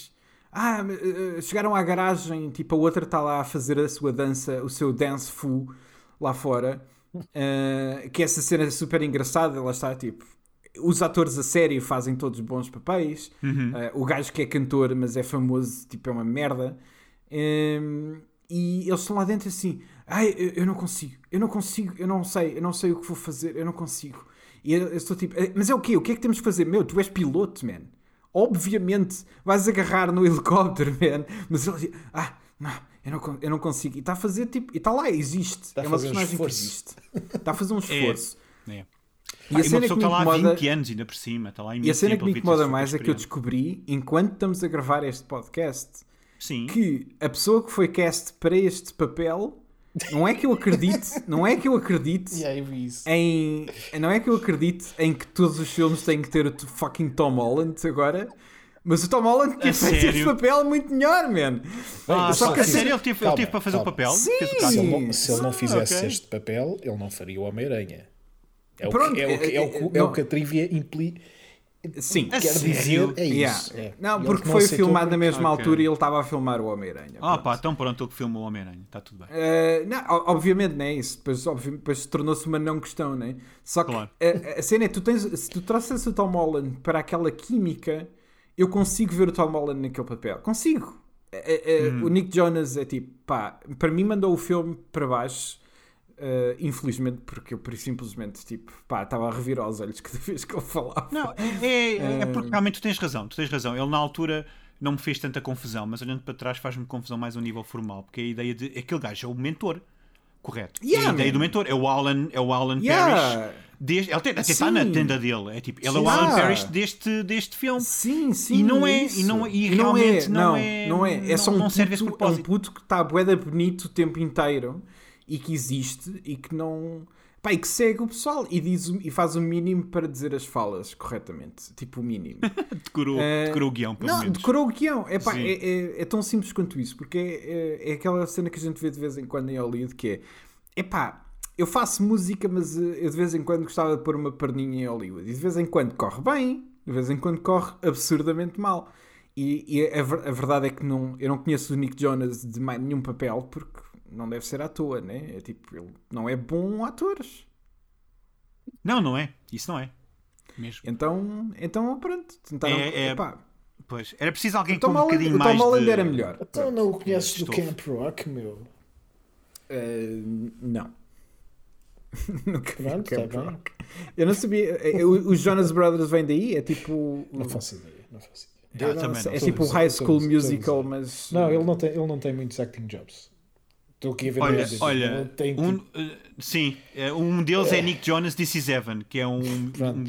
Ah, eh, chegaram à garagem, tipo a outra está lá a fazer a sua dança, o seu dance fu lá fora. Ah, que essa cena é super engraçada, ela está tipo. Os atores a sério fazem todos bons papéis. Ah, o gajo que é cantor, mas é famoso, tipo, é uma merda. Ehm, e eles estão lá dentro assim: Ai, eu, eu não consigo, eu não consigo, eu não sei, eu não sei o que vou fazer, eu não consigo. E eu, eu estou tipo: "Eh, Mas é o quê? O que é que temos que fazer? Meu, tu és piloto, man. Obviamente vais agarrar no helicóptero, man. Mas ele diz: Ah, não, eu não, eu não consigo. E está a fazer tipo. E está lá, existe. A é uma fazer um personagem que existe. Está a fazer um esforço. É. E Ah, a e uma cena pessoa que está me lá há incomoda. 20 anos ainda por cima. Está lá E a cena que me ele incomoda mais é que eu descobri, enquanto estamos a gravar este podcast, Sim. que a pessoa que foi cast para este papel Não é que eu acredite, não é que eu acredite Yeah, eu vi isso. em. Não é que eu acredite em que todos os filmes têm que ter o fucking Tom Holland agora. Mas o Tom Holland tinha feito este sério? papel muito melhor, man. Ah, Só que a sério, ele teve, ele calma, teve para fazer calma. o papel? Sim. Fez o Se ele não, se ele não Ah, fizesse ok. este papel, ele não faria o Homem-Aranha. É, o Pronto, que, é, o que, é, o é- é o não. que a trivia implica. Sim. Quer sério? dizer, é Yeah. isso. é. Não, porque que foi filmado na mesma Ok. altura e ele estava a filmar o Homem-Aranha. Ah, pronto. pá, então pronto, ele que filmou o Homem-Aranha. Está tudo bem. Uh, não, obviamente, não é isso. Depois, depois tornou-se uma não questão, né? Só que Claro. a, a cena é: tu tens, se tu trouxesse o Tom Holland para aquela química, eu consigo ver o Tom Holland naquele papel. Consigo. A- a- Hum. O Nick Jonas é tipo, pá, para mim mandou o filme para baixo. Uh, infelizmente, porque eu por simplesmente tipo, pá, estava a revirar os olhos cada vez que ele falava. Não, é, é, é porque realmente tu tens razão. Tu tens razão. Ele na altura não me fez tanta confusão, mas olhando para trás faz-me confusão mais a um nível formal, porque a ideia de aquele gajo é o mentor. Correto. Yeah, é a ideia man. do mentor. É o Alan, é o Alan Yeah. Parrish. Desde, ele até está na tenda dele. É tipo, ele é o. Alan Ah. Parrish deste, deste filme. Sim, sim. E não é- isso. e não- e não realmente é, não não é- Não é, é só um, não serve esse puto, é um puto que está bué da bonito o tempo inteiro e que existe e que não. Pá, e que segue o pessoal e, diz, e faz o mínimo para dizer as falas corretamente. Tipo o mínimo. Decorou, Eh, decorou o guião, pelo não, menos. decorou o guião. É, pá, é, é, é tão simples quanto isso, porque é, é, é aquela cena que a gente vê de vez em quando em Hollywood que é. É pá, eu faço música, mas eh, eu de vez em quando gostava de pôr uma perninha em Hollywood. E de vez em quando corre bem, de vez em quando corre absurdamente mal. E, e a, a verdade é que não, eu não conheço o Nick Jonas de mais nenhum papel, porque não deve ser à toa, né? É tipo, ele não é bom ator. Não, não é. Isso não é. Mesmo. Então, então pronto. Tentaram, É- é- epá, Pois. Era preciso alguém o com um Holland, bocadinho o mais Tom Holland de... era melhor. Então não o conheces do. Camp Rock, meu. Eh, não. Nunca Pronto, Camp tá bem. Rock. Eu não sabia. eh, o- Os Jonas Brothers vêm daí? É tipo. Não faço ideia. Não faço ideia. eu Ah, não não. é Estou tipo o High School Musical, mas. Não, ele não tem, ele não tem muitos acting jobs. Estou aqui a ver Olha, olha, tem, um, eh, sim, eh, um deles é Nick Jonas This Is Evan, que é um, um,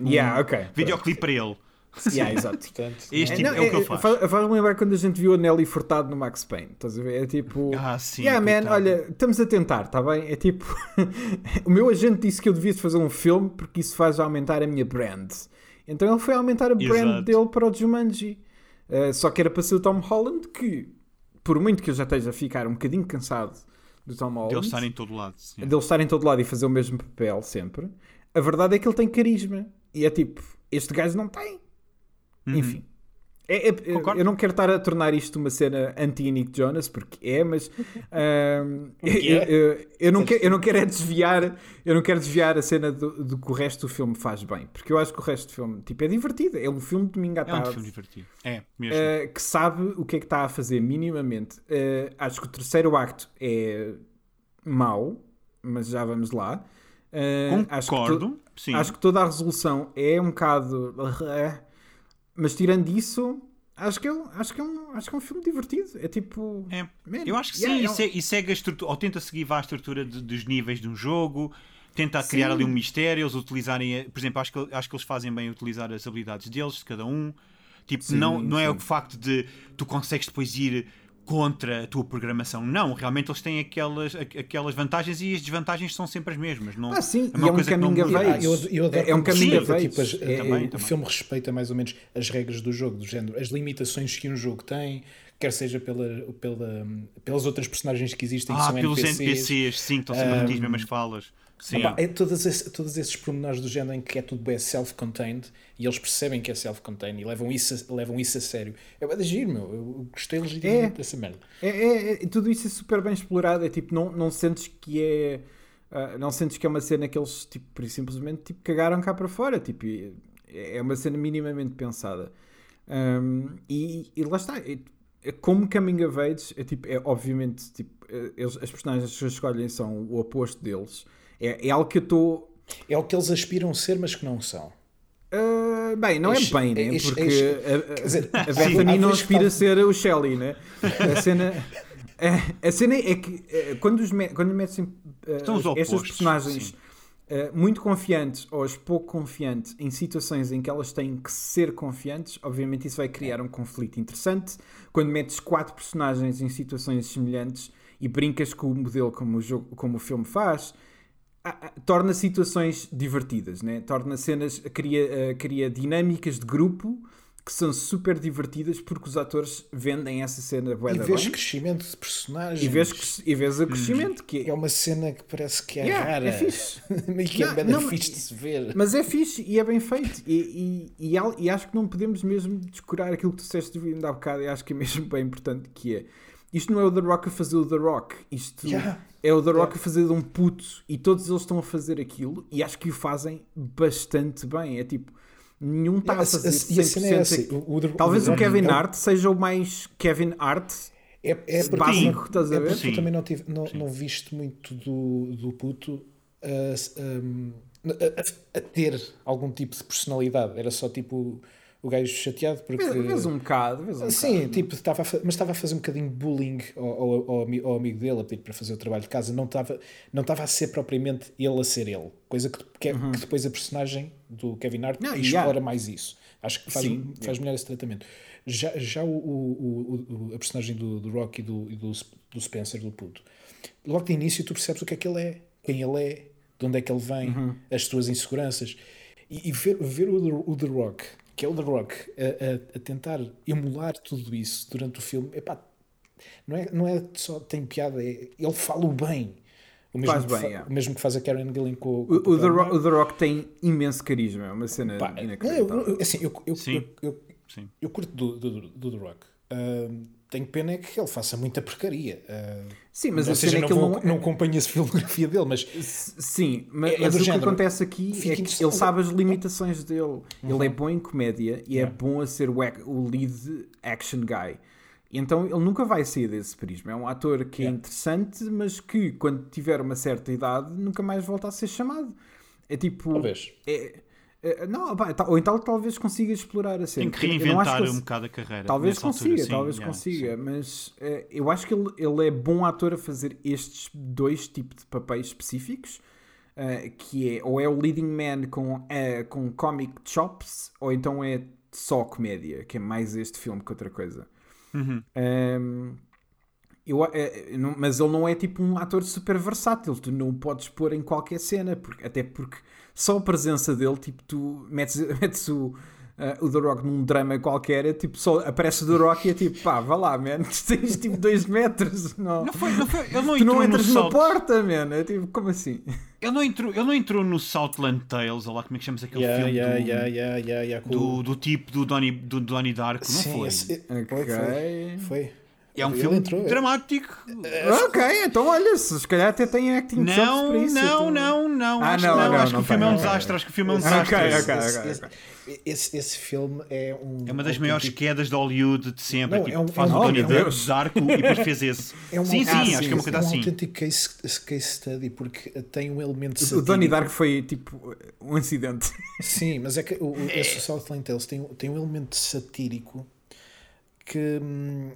um Yeah, ok. videoclipe para ele. Yeah, exato. portanto, Este É, tipo não, é o que ele é- faz. faz- Faz-me lembrar quando a gente viu a Nelly Furtado no Max Payne. Estás a ver? É tipo. Ah, sim. yeah, man, olha, estamos a tentar, está bem? É tipo. o meu agente disse que eu devia fazer um filme porque isso faz aumentar a minha brand. Então ele foi aumentar a brand Exato. dele para o Jumanji. Uh, só que era para ser o Tom Holland, que, por muito que eu já esteja a ficar um bocadinho cansado do Tom Holland, De ele estar em todo lado. sim. dele estar em todo lado e fazer o mesmo papel sempre, a verdade é que ele tem carisma. E é tipo, este gajo não tem. Uhum. Enfim. É- é- eu não quero estar a tornar isto uma cena anti-Nick Jonas, porque é, mas eu, é. eu- eu não quero, eu não quero é desviar eu não quero desviar a cena do, do que o resto do filme faz bem, porque eu acho que o resto do filme tipo, é divertido, é um filme de domingo à É um tarde filme divertido. É, mesmo. Uh, que sabe o que é que está a fazer minimamente. Uh, acho que o terceiro acto é mau, mas já vamos lá. Uh, acho que to- Concordo. sim. Acho que toda a resolução é um bocado. Mas tirando isso, acho que é, um- acho que é, um, acho que é um filme divertido. É tipo. É. Man, Eu acho que yeah, sim, é e, se- e segue a estrutura, ou tenta seguir a estrutura de- dos níveis de um jogo, tenta criar ali um mistério, eles utilizarem, por exemplo, acho que, acho que eles fazem bem utilizar as habilidades deles, de cada um. Tipo, Sim, não, não é sim. o facto de tu consegues depois ir contra a tua programação. Não, realmente eles têm aquelas, aqu- aquelas vantagens e as desvantagens são sempre as mesmas. Não, Ah, sim, é e uma é um coisa que não caminho a vez. Ah, eu, eu adoro É- é um caminho a vez. tipo, as- É- Também, o também. filme respeita mais ou menos as regras do jogo, do género, as limitações que um jogo tem, quer seja pela, pela, pelas outras personagens que existem, que Ah, são pelos NPCs. NPCs, sim, estão sempre a dizer as mesmas falas. Sim. É todos, esses, todos esses pormenores do género em que é tudo bem self-contained e eles percebem que é self-contained e levam isso, a- levam isso a sério. É bem giro, meu. Eu gostei legitimamente É. dessa merda. É, é- é- tudo isso é super bem explorado. É tipo, não, não sentes que é. ah, não sentes que é uma cena que eles tipo, simplesmente tipo, cagaram cá para fora. Tipo, e- é uma cena minimamente pensada. Um, e, e lá está. É, é como coming of age, é, tipo, é obviamente tipo, é, eles- as personagens que escolhem são o oposto deles. É, é algo que eu estou. É o que eles aspiram a ser, mas que não são. ah, bem, não é bem, né? ex- Porque ex- a, a, quer dizer, a Bethany não aspira a ser o Shelley, né? A cena, a, a cena é que eh, quando, os me- quando metem os estas personagens eh, muito confiantes ou as pouco confiantes em situações em que elas têm que ser confiantes, obviamente isso vai criar um conflito interessante. Quando metes quatro personagens em situações semelhantes e brincas com o modelo como o, jogo, como o filme faz, torna situações divertidas, né? torna cenas, cria, cria dinâmicas de grupo que são super divertidas porque os atores vendem essa cena bué E vês crescimento de personagens. E vês, e vês o crescimento. Que... É uma cena que parece que é yeah, rara. É fixe. e que é bem fixe de se ver. Mas é fixe e é bem feito. E, e, e, e, acho que não podemos mesmo descurar aquilo que tu disseste ainda há bocado. E acho que é mesmo bem importante que é. Isto não é o The Rock a fazer o The Rock. Isto yeah. É o The Rock yeah. a fazer de um puto. E todos eles estão a fazer aquilo. E acho que o fazem bastante bem. É tipo Nenhum está a fazer 100% é assim, o, o, Talvez o, o Kevin é, Hart seja o mais Kevin Hart é, é básico, estás a é ver? É também não, tive, não, não viste muito do, do puto a, a, a, ter algum tipo de personalidade. Era só tipo o gajo chateado porque. Vês um bocado, vês um Sim, bocado. tipo, estava mas estava a fazer um bocadinho de bullying ao, ao, ao, ao, amigo dele, a pedir para fazer o trabalho de casa. Não estava, não estava a ser propriamente ele a ser ele. Coisa que, que, é, uhum. que depois a personagem do Kevin Hart não, explora yeah. mais isso. Acho que faz, Sim, faz yeah. melhor esse tratamento. Já, já o, o, o, a personagem do, do Rock e do, do, do Spencer, do puto, logo de início tu percebes o que é que ele é, quem ele é, de onde é que ele vem, uhum. as suas inseguranças. E, e ver, ver o, o The Rock que é o The Rock, a, a, a, tentar emular tudo isso durante o filme, epá, não é, não é só tem piada, é, ele fala o bem. O mesmo, faz bem, que, fa, o mesmo que faz a Karen Gillan com, com o, o, The Rock, o The Rock tem imenso carisma, é uma cena Pá, inacreditável. Eu, assim, eu, eu, Sim. eu, eu, Sim. eu curto do, do, do The Rock. Uh, tenho pena é que ele faça muita porcaria. Uh, sim, mas ou seja, não, vou, não... não acompanho a filmografia dele, mas. Sim, mas, é, é mas o género. que acontece aqui é que ele sabe as limitações dele. Uhum. Ele é bom em comédia e é bom a ser o, o lead action guy. Então ele nunca vai sair desse prisma. É um ator que é interessante, mas que quando tiver uma certa idade nunca mais volta a ser chamado. É tipo. Talvez. É, eh, não, ou então talvez consiga explorar a cena. Tem que reinventar um bocado a carreira. Talvez consiga, altura, talvez yeah, consiga, sim. mas uh, eu acho que ele, ele é bom ator a fazer estes dois tipos de papéis específicos, uh, que é ou é o leading man com, uh, com comic chops, ou então é só comédia, que é mais este filme que outra coisa. Uhum. Um, ehm, eu, mas ele não é tipo um ator super versátil, tu não o podes pôr em qualquer cena, porque, até porque só a presença dele, tipo, tu metes, metes o, Uh, o The Rock num drama qualquer, é tipo, só aparece o The Rock e é tipo, pá, vá lá, man, tu tens tipo 2 metros. Não, não foi, não foi, ele não tu não entras numa porta, man. É tipo, como assim? Ele não entrou, ele não entrou no Southland Tales, ou lá como é que chamas aquele yeah, filme yeah, do, yeah, yeah, yeah, yeah, do, do, tipo do Donnie, do Donnie Darko, não Sim, foi? Esse, okay. foi? Foi. É um filme entrou, dramático. É, ok, então olha, se calhar até tem acting não, para isso. Não, não, não. Ah, acho não, não, não, acho não, que o filme é um desastre. Acho que o filme é um desastre. Okay, okay, esse, esse, esse, esse, filme é um. É uma das maiores quedas de Hollywood de sempre. Não, tipo, é um, faz é um, um Tony é um, Darko e depois fez esse. É um, sim, sim, ah, acho que é uma coisa assim. É um autêntico case, case study porque tem um elemento satírico. O Donnie Darko foi tipo um acidente. Sim, mas é que o, é. esse Southland Tales tem, tem um elemento satírico que hum,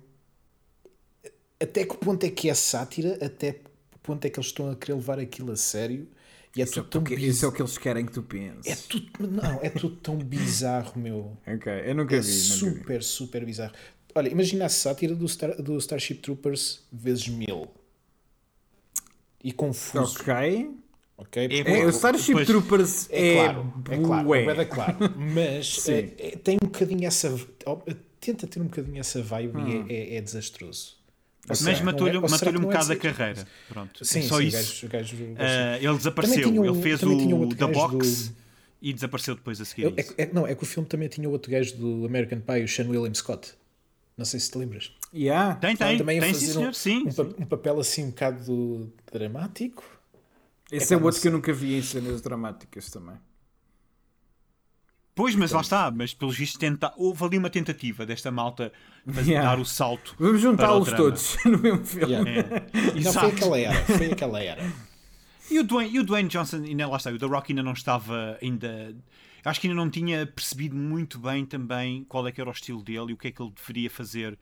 até que ponto é que é sátira, até que ponto é que eles estão a querer levar aquilo a sério. E é isso, tudo é tão que, isso é o que eles querem que tu penses. É tudo, não, é tudo tão bizarro, meu. Ok, eu nunca é vi. super, vi. super bizarro. Olha, imagina a sátira do, Star, do Starship Troopers vezes mil. E confuso. Ok. Okay? É, é, o Starship depois, Troopers é, é claro, é claro, é claro, mas é, é, tem um bocadinho essa tenta ter um bocadinho essa vibe hum. e é, é, é desastroso. Mas matou-lhe é, matou um bocado a carreira. Pronto. Sim, é só sim, isso. Gajo, gajo, uh, ele desapareceu. ele fez o The Box do... e desapareceu depois a seguir. É, é, não, é que o filme também tinha outro gajo do American Pie, o Sean William Scott. Não sei se te lembras. Yeah. Tem, tem. Também tem, sim, senhor. Um, sim, um, sim. um, papel assim um bocado dramático. Esse é, é outro que eu nunca vi em cenas dramáticas também. Pois, mas lá está, mas pelos vistos tenta... houve ali uma tentativa desta malta de yeah. dar o salto. Vamos juntá-los todos no mesmo filme. Yeah. É. Não, foi aquela era, foi aquela era. E o Dwayne, e o Dwayne Johnson, ainda, lá está, o The Rock ainda não estava ainda. Acho que ainda não tinha percebido muito bem também qual é que era o estilo dele e o que é que ele deveria fazer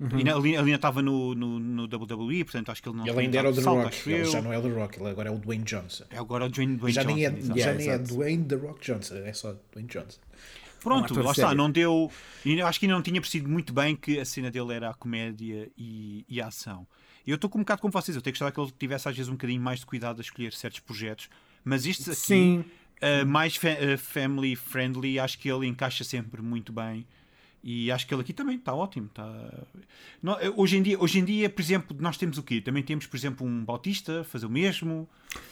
Uhum. Ele, ele ainda estava no, no, no, WWE, portanto acho que ele não Ele ainda era o The salto, Rock, ele já não é o The Rock, ele agora é o Dwayne Johnson. É agora o Dwayne, Dwayne já Johnson. Nem é, já nem é Dwayne The Rock Johnson, é só Dwayne Johnson. Pronto, um lá está, não deu. Acho que ainda não tinha percebido muito bem que a cena dele era a comédia e, e a ação. E eu estou com um bocado como vocês, eu tenho gostado que ele tivesse às vezes um bocadinho mais de cuidado a escolher certos projetos, mas estes aqui, uh, mais fa uh, family friendly, acho que ele encaixa sempre muito bem. E acho que ele aqui também está ótimo. Está... Não, hoje, em dia, hoje em dia, por exemplo, nós temos o quê? Também temos, por exemplo, um Bautista fazer o mesmo.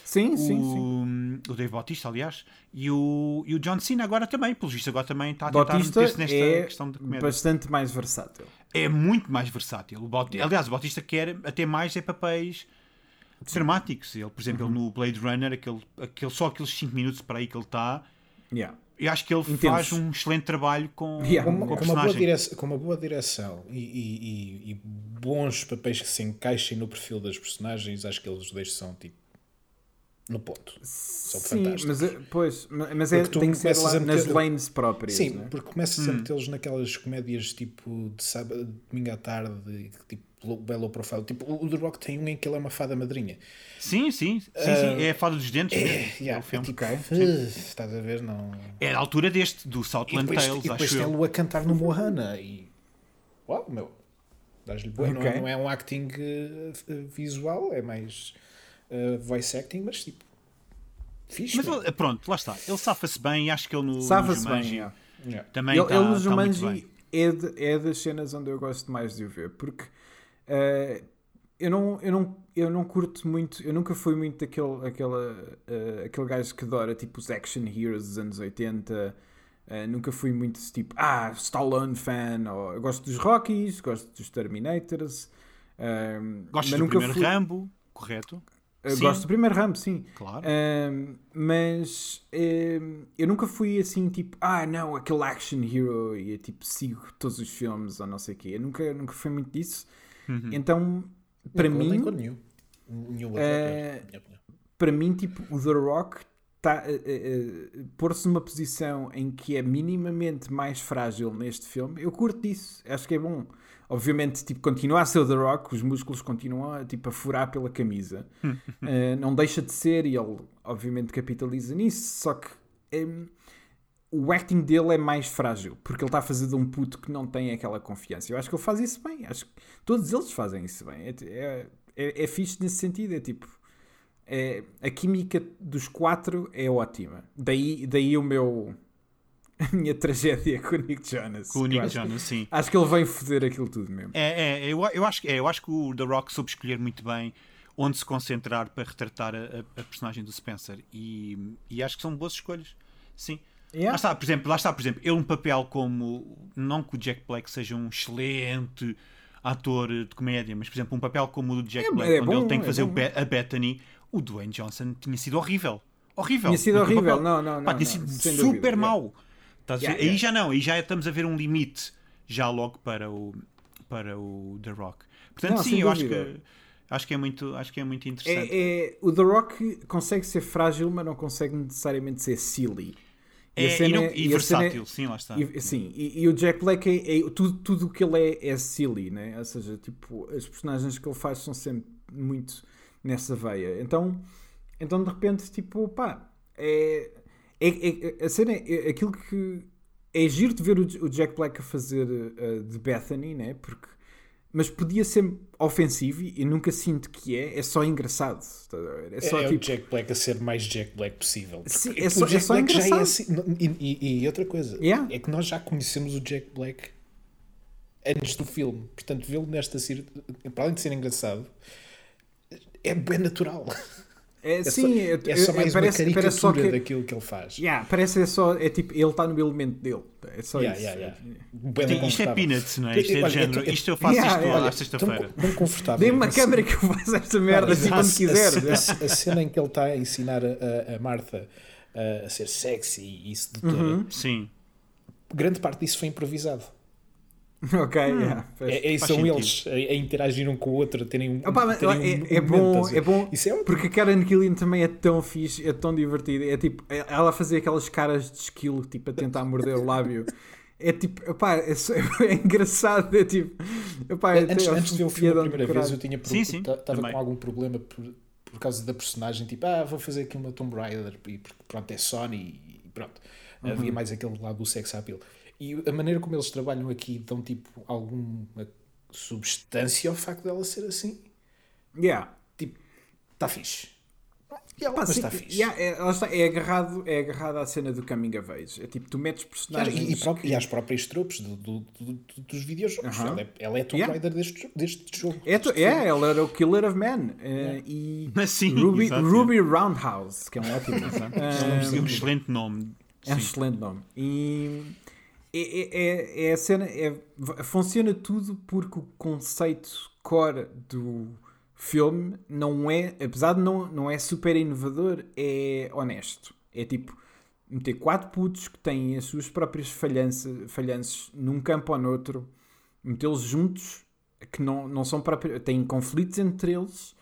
Sim, o, sim, sim. O Dave Bautista, aliás. E o, e o John Cena agora também. Pelo visto, agora também está a tentar meter-se nesta é questão de comédia. bastante mais versátil. É muito mais versátil. O Bautista, aliás, o Bautista quer até mais é papéis dramáticos. Ele, por exemplo, Uhum. ele no Blade Runner, aquele, aquele, só aqueles 5 minutos para aí que ele está, Yeah. Eu acho que ele faz um excelente trabalho com, Yeah. Com com com uma boa direção, com uma boa direção e, e- e- e bons papéis que se encaixem no perfil das personagens, acho que eles dois são tipo no ponto. São Sim, fantásticos. mas, é- pois, mas é, tem que ser lá meter- nas lanes próprias. Sim, né? porque começas Hum. a metê-los naquelas comédias tipo de sábado, de domingo à tarde, tipo low profile. Tipo, o The Rock tem um em que ele é uma fada madrinha. Sim, sim, sim, sim. É a fada dos dentes mesmo. Ah, Yeah, é o filme. tipo, Ok. "Ugh", estás a ver? Não. É a altura deste, do Southland depois, Tales, e depois acho eu. tem-lo a cantar no Mohana e. Uau, meu. Dás-lhe bué. Não, é, não é um acting eh, visual, é mais eh, voice acting, mas tipo. Fixe. Mas ele- pronto, lá está. Ele safa-se bem e acho que ele no, Safa-se bem. Yeah. Yeah. também Ele, está ele no tá Jumanji é, de- é das cenas onde eu gosto mais de o ver, porque eh, eu, não, eu, não, eu não curto muito, eu nunca fui muito daquele aquela, eh, aquele gajo que adora tipo os action heroes dos anos 80. eh, nunca fui muito tipo, ah, Stallone fan. Ou, eu gosto dos Rockies, gosto dos Terminators. eh, Gostas mas do primeiro fui- Rambo, correto? eu Sim. gosto do primeiro Rambo, sim. Claro. Um, mas um, eu nunca fui assim, tipo, ah, não, aquele action hero e eu, tipo, sigo todos os filmes ou não sei o quê. Eu nunca, nunca fui muito disso. Uhum. Então, para mim, nenhum. Nenhum Eh, opinião. para mim, tipo, o The Rock está pôr-se numa posição em que é minimamente mais frágil neste filme. Eu curto disso, acho que é bom. Obviamente, tipo, continua a ser o The Rock, os músculos continuam a, tipo, a furar pela camisa. Eh, não deixa de ser e ele, obviamente, capitaliza nisso. Só que em, o acting dele é mais frágil porque ele está a fazer de um puto que não tem aquela confiança. Eu acho que ele faz isso bem. Acho que todos eles fazem isso bem. É, é, é, é fixe nesse sentido. É tipo, é, a química dos quatro é ótima. Daí, daí o meu. A minha tragédia com o Nick Jonas. Com o Nick Jonas, sim. acho que ele vem foder aquilo tudo mesmo. É, é, eu, eu, acho, que- é, eu acho que o The Rock soube escolher muito bem onde se concentrar para retratar a, a- a personagem do Spencer. E, e acho que são boas escolhas. Sim. Yeah. Lá está, por exemplo, lá está, por exemplo, ele um papel como. Não que o Jack Black seja um excelente ator de comédia, mas por exemplo, um papel como o do Jack É- Black, é onde bom, ele tem que é fazer. Be- a Bethany, o Dwayne Johnson tinha sido horrível. Horrível. Tinha sido horrível. papel. Não, não, Pá, não, tinha sido super dúvida, yeah. mau. Ver? Yeah, Aí yeah. já não, aí já estamos a ver um limite já logo para o, para o The Rock. Portanto, Não, sim, eu acho que, acho que é muito, acho que é muito interessante. É, é- o The Rock consegue ser frágil, mas não consegue necessariamente ser silly. É, cena- e, não- e a cena- versátil, sim, lá está. E, sim, e, e o Jack Black é, é- tudo, tudo o que ele é é silly, né? Ou seja, tipo, as personagens que ele faz são sempre muito nessa veia. Então, então de repente, tipo, pá, é, é, é- a cena é, é aquilo que é giro de ver o, o Jack Black a fazer uh, de Bethany, né? Porque, mas podia ser ofensivo e nunca sinto que é, é só engraçado. É só é, é tipo. o Jack Black a ser mais Jack Black possível. Sim, Porque é só- o Jack é só Black já é engraçado. assim. E, e- e outra coisa, Yeah. é que nós já conhecemos o Jack Black antes do filme. Portanto, vê-lo nesta para além de ser engraçado, é bem natural. É, É sim, só, é, é só é- mais parece, uma parece só caricatura que, daquilo que ele faz. Yeah, parece é só, é tipo, ele está no elemento dele. É só Yeah, isso. yeah, yeah. Sim, isto é confortável. peanuts, não é? Isto é de Olha, género. Isto eu faço Yeah, isto yeah. à Olha, sexta-feira. Tão confortável. Dê-me uma Assim, câmera que eu faço esta merda assim a, quando quiseres. a- a- cena em que ele está a ensinar a, a- a Martha a, a ser sexy e sedutora, Uhum. Sim. grande parte disso foi improvisado. ok, yeah, faz- É, é, Faz são sentido. eles a, a interagir um com o outro, a terem um, Opa, terem um é, é momento, bom, é bom Isso é ótimo. porque a Karen Gillian também é tão fixe, é tão divertida. É tipo, é- ela a fazer aquelas caras de esquilo, tipo, a tentar morder o lábio. É tipo, opá, é, é engraçado. É tipo, opá, é Antes, antes de ver o filme a dando primeira vez, eu tinha estava com algum problema por, por causa da personagem, tipo, ah, vou fazer aqui uma Tomb Raider, e porque pronto, é Sony e pronto. Uhum. Havia mais aquele lado do sex appeal. E a maneira como eles trabalham aqui dão tipo alguma substância ao facto dela ser assim. Yeah. Tipo, está fixe. Yeah, Pá, mas está fixe. yeah, é, está, é, agarrado, é agarrado à cena do coming of age. É tipo, tu metes E, personagens. e, pró- e às próprias tropes do, do- do- do- dos videojogos. Aham. Ela é, ela é a Tomb Yeah. Raider deste, deste jogo. É, Deste é, ela era o Killer of Men. eh, e Mas sim, Ruby, Ruby Roundhouse, que é um ótimo nome. É um excelente nome. É um excelente nome. E é, é, é- é a cena. É, funciona tudo porque o conceito core do filme não é, apesar de não, não é super inovador, é honesto. É tipo meter quatro putos que têm as suas próprias falhanças, falhanças num campo ou noutro, metê-los juntos, que não, não são próprios, têm conflitos entre eles.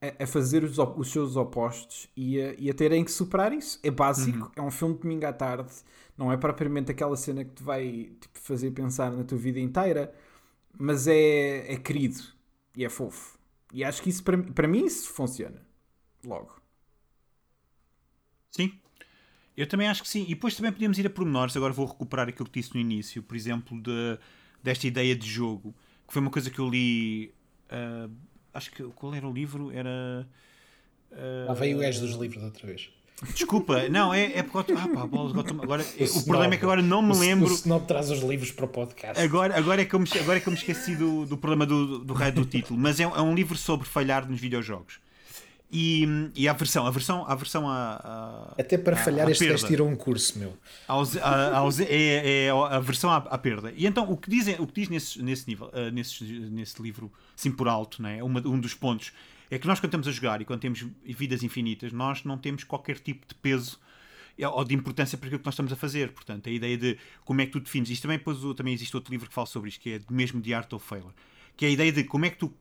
A, a fazer os, os seus opostos e a, e a terem que superar isso. É básico, é um filme de domingo à tarde, não é propriamente aquela cena que te vai tipo, fazer pensar na tua vida inteira, mas é, é querido e é fofo. E acho que isso, para, mim- para mim, isso funciona. Logo. Sim. Eu também acho que sim. E depois também podemos ir a pormenores. Agora vou recuperar aquilo que disse no início, por exemplo, de, desta ideia de jogo, que foi uma coisa que eu li. ah, acho que qual era o livro? Era. ah, Lá veio o gajo dos livros outra vez. Desculpa, não, é, é porque. Ah, pá, bolas, agora, agora- o snob. problema é que agora não me O- lembro. O Snob traz os livros para o podcast. Agora, agora, é que eu me, agora é que eu me esqueci do, do problema do, do raio do título, mas é, é um livro sobre falhar nos videojogos. E, e a versão, a versão, a versão a, a- Até para a- falhar, a este perda. tirou um curso, meu. A é, é a versão à, à perda. E então o que, dizem, o que diz nesse, nesse nível, eh, nesse, nesse livro, assim por alto, né? Uma, um dos pontos, é que nós quando estamos a jogar e quando temos vidas infinitas, nós não temos qualquer tipo de peso eh, ou de importância para aquilo que nós estamos a fazer. Portanto, a ideia de como é que tu defines. Isto também, depois, o- também existe outro livro que fala sobre isto, que é mesmo de Art of Failure. Que é a ideia de como é que tu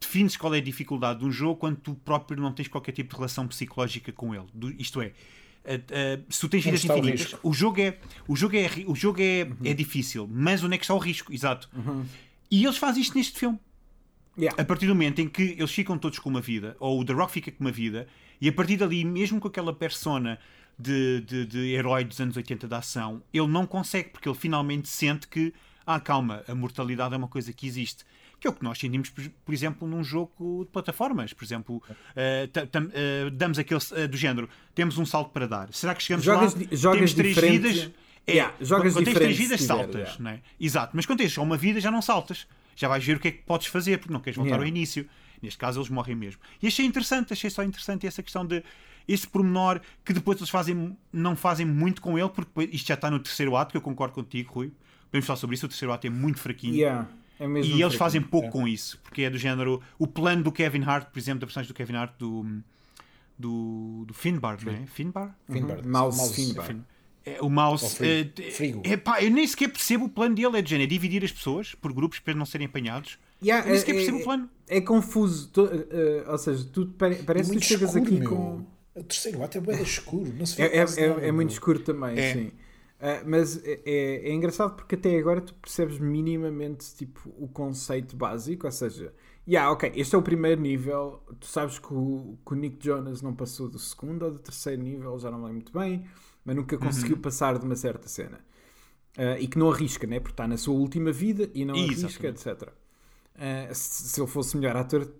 defines qual é a dificuldade de um jogo quando tu próprio não tens qualquer tipo de relação psicológica com ele. Do- isto é, se tu tens vidas o infinitas, risco? o jogo é o jogo é o jogo é, Uhum. é difícil, mas onde é que está o risco? Exato. E eles fazem isto neste filme. Yeah. A partir do momento em que eles ficam todos com uma vida, ou o The Rock fica com uma vida, e a partir dali, mesmo com aquela persona de, de, de herói dos anos 80 da ação, ele não consegue, porque ele finalmente sente que, ah, calma, a mortalidade é uma coisa que existe. Que é o que nós sentimos, por, exemplo, num jogo de plataformas. Por exemplo, eh, tam- eh, damos aquele eh, do género, temos um salto para dar. Será que chegamos Jogas lá? jogas temos três vidas. É, Yeah, jogas quando tens três vidas, tiver, saltas. yeah. não é? Exato, mas quando tens só uma vida já não saltas. Já vais ver o que é que podes fazer, porque não queres voltar Yeah. ao início. Neste caso eles morrem mesmo. E achei interessante, achei só interessante essa questão de esse pormenor que depois eles fazem, não fazem muito com ele, porque isto já está no terceiro ato, que eu concordo contigo, Rui. Podemos falar sobre isso, o terceiro ato é muito fraquinho. Yeah. É E eles fraquinho. fazem pouco com isso, porque é do género. O plano do Kevin Hart, por exemplo, da personagem do Kevin Hart do. do, do Finbar, não é? Finbar? Finbar. Mouse Finbar. Fin- é, o mouse. Frigo. é, é, pá, eu nem sequer percebo o plano dele. É de género, é dividir as pessoas por grupos para não serem apanhados. Yeah, eu nem sequer é- percebo é- o plano. É confuso. Tu- eh, ou seja, tu pare- parece que muito tu chegas escuro, aqui meu. com. O terceiro ato é de escuro. Não se vê É, é, é- é muito escuro também, É. sim. Ah, mas é, é- é engraçado porque até agora tu percebes minimamente tipo, o conceito básico, ou seja, yeah, ok, este é o primeiro nível, tu sabes que o, que o Nick Jonas não passou do segundo ou do terceiro nível, já não me lembro muito bem, mas nunca conseguiu passar de uma certa cena. Ah, e que não arrisca, né? porque está na sua última vida e não arrisca, Exatamente. etc. Ah, se, se ele fosse melhor ator,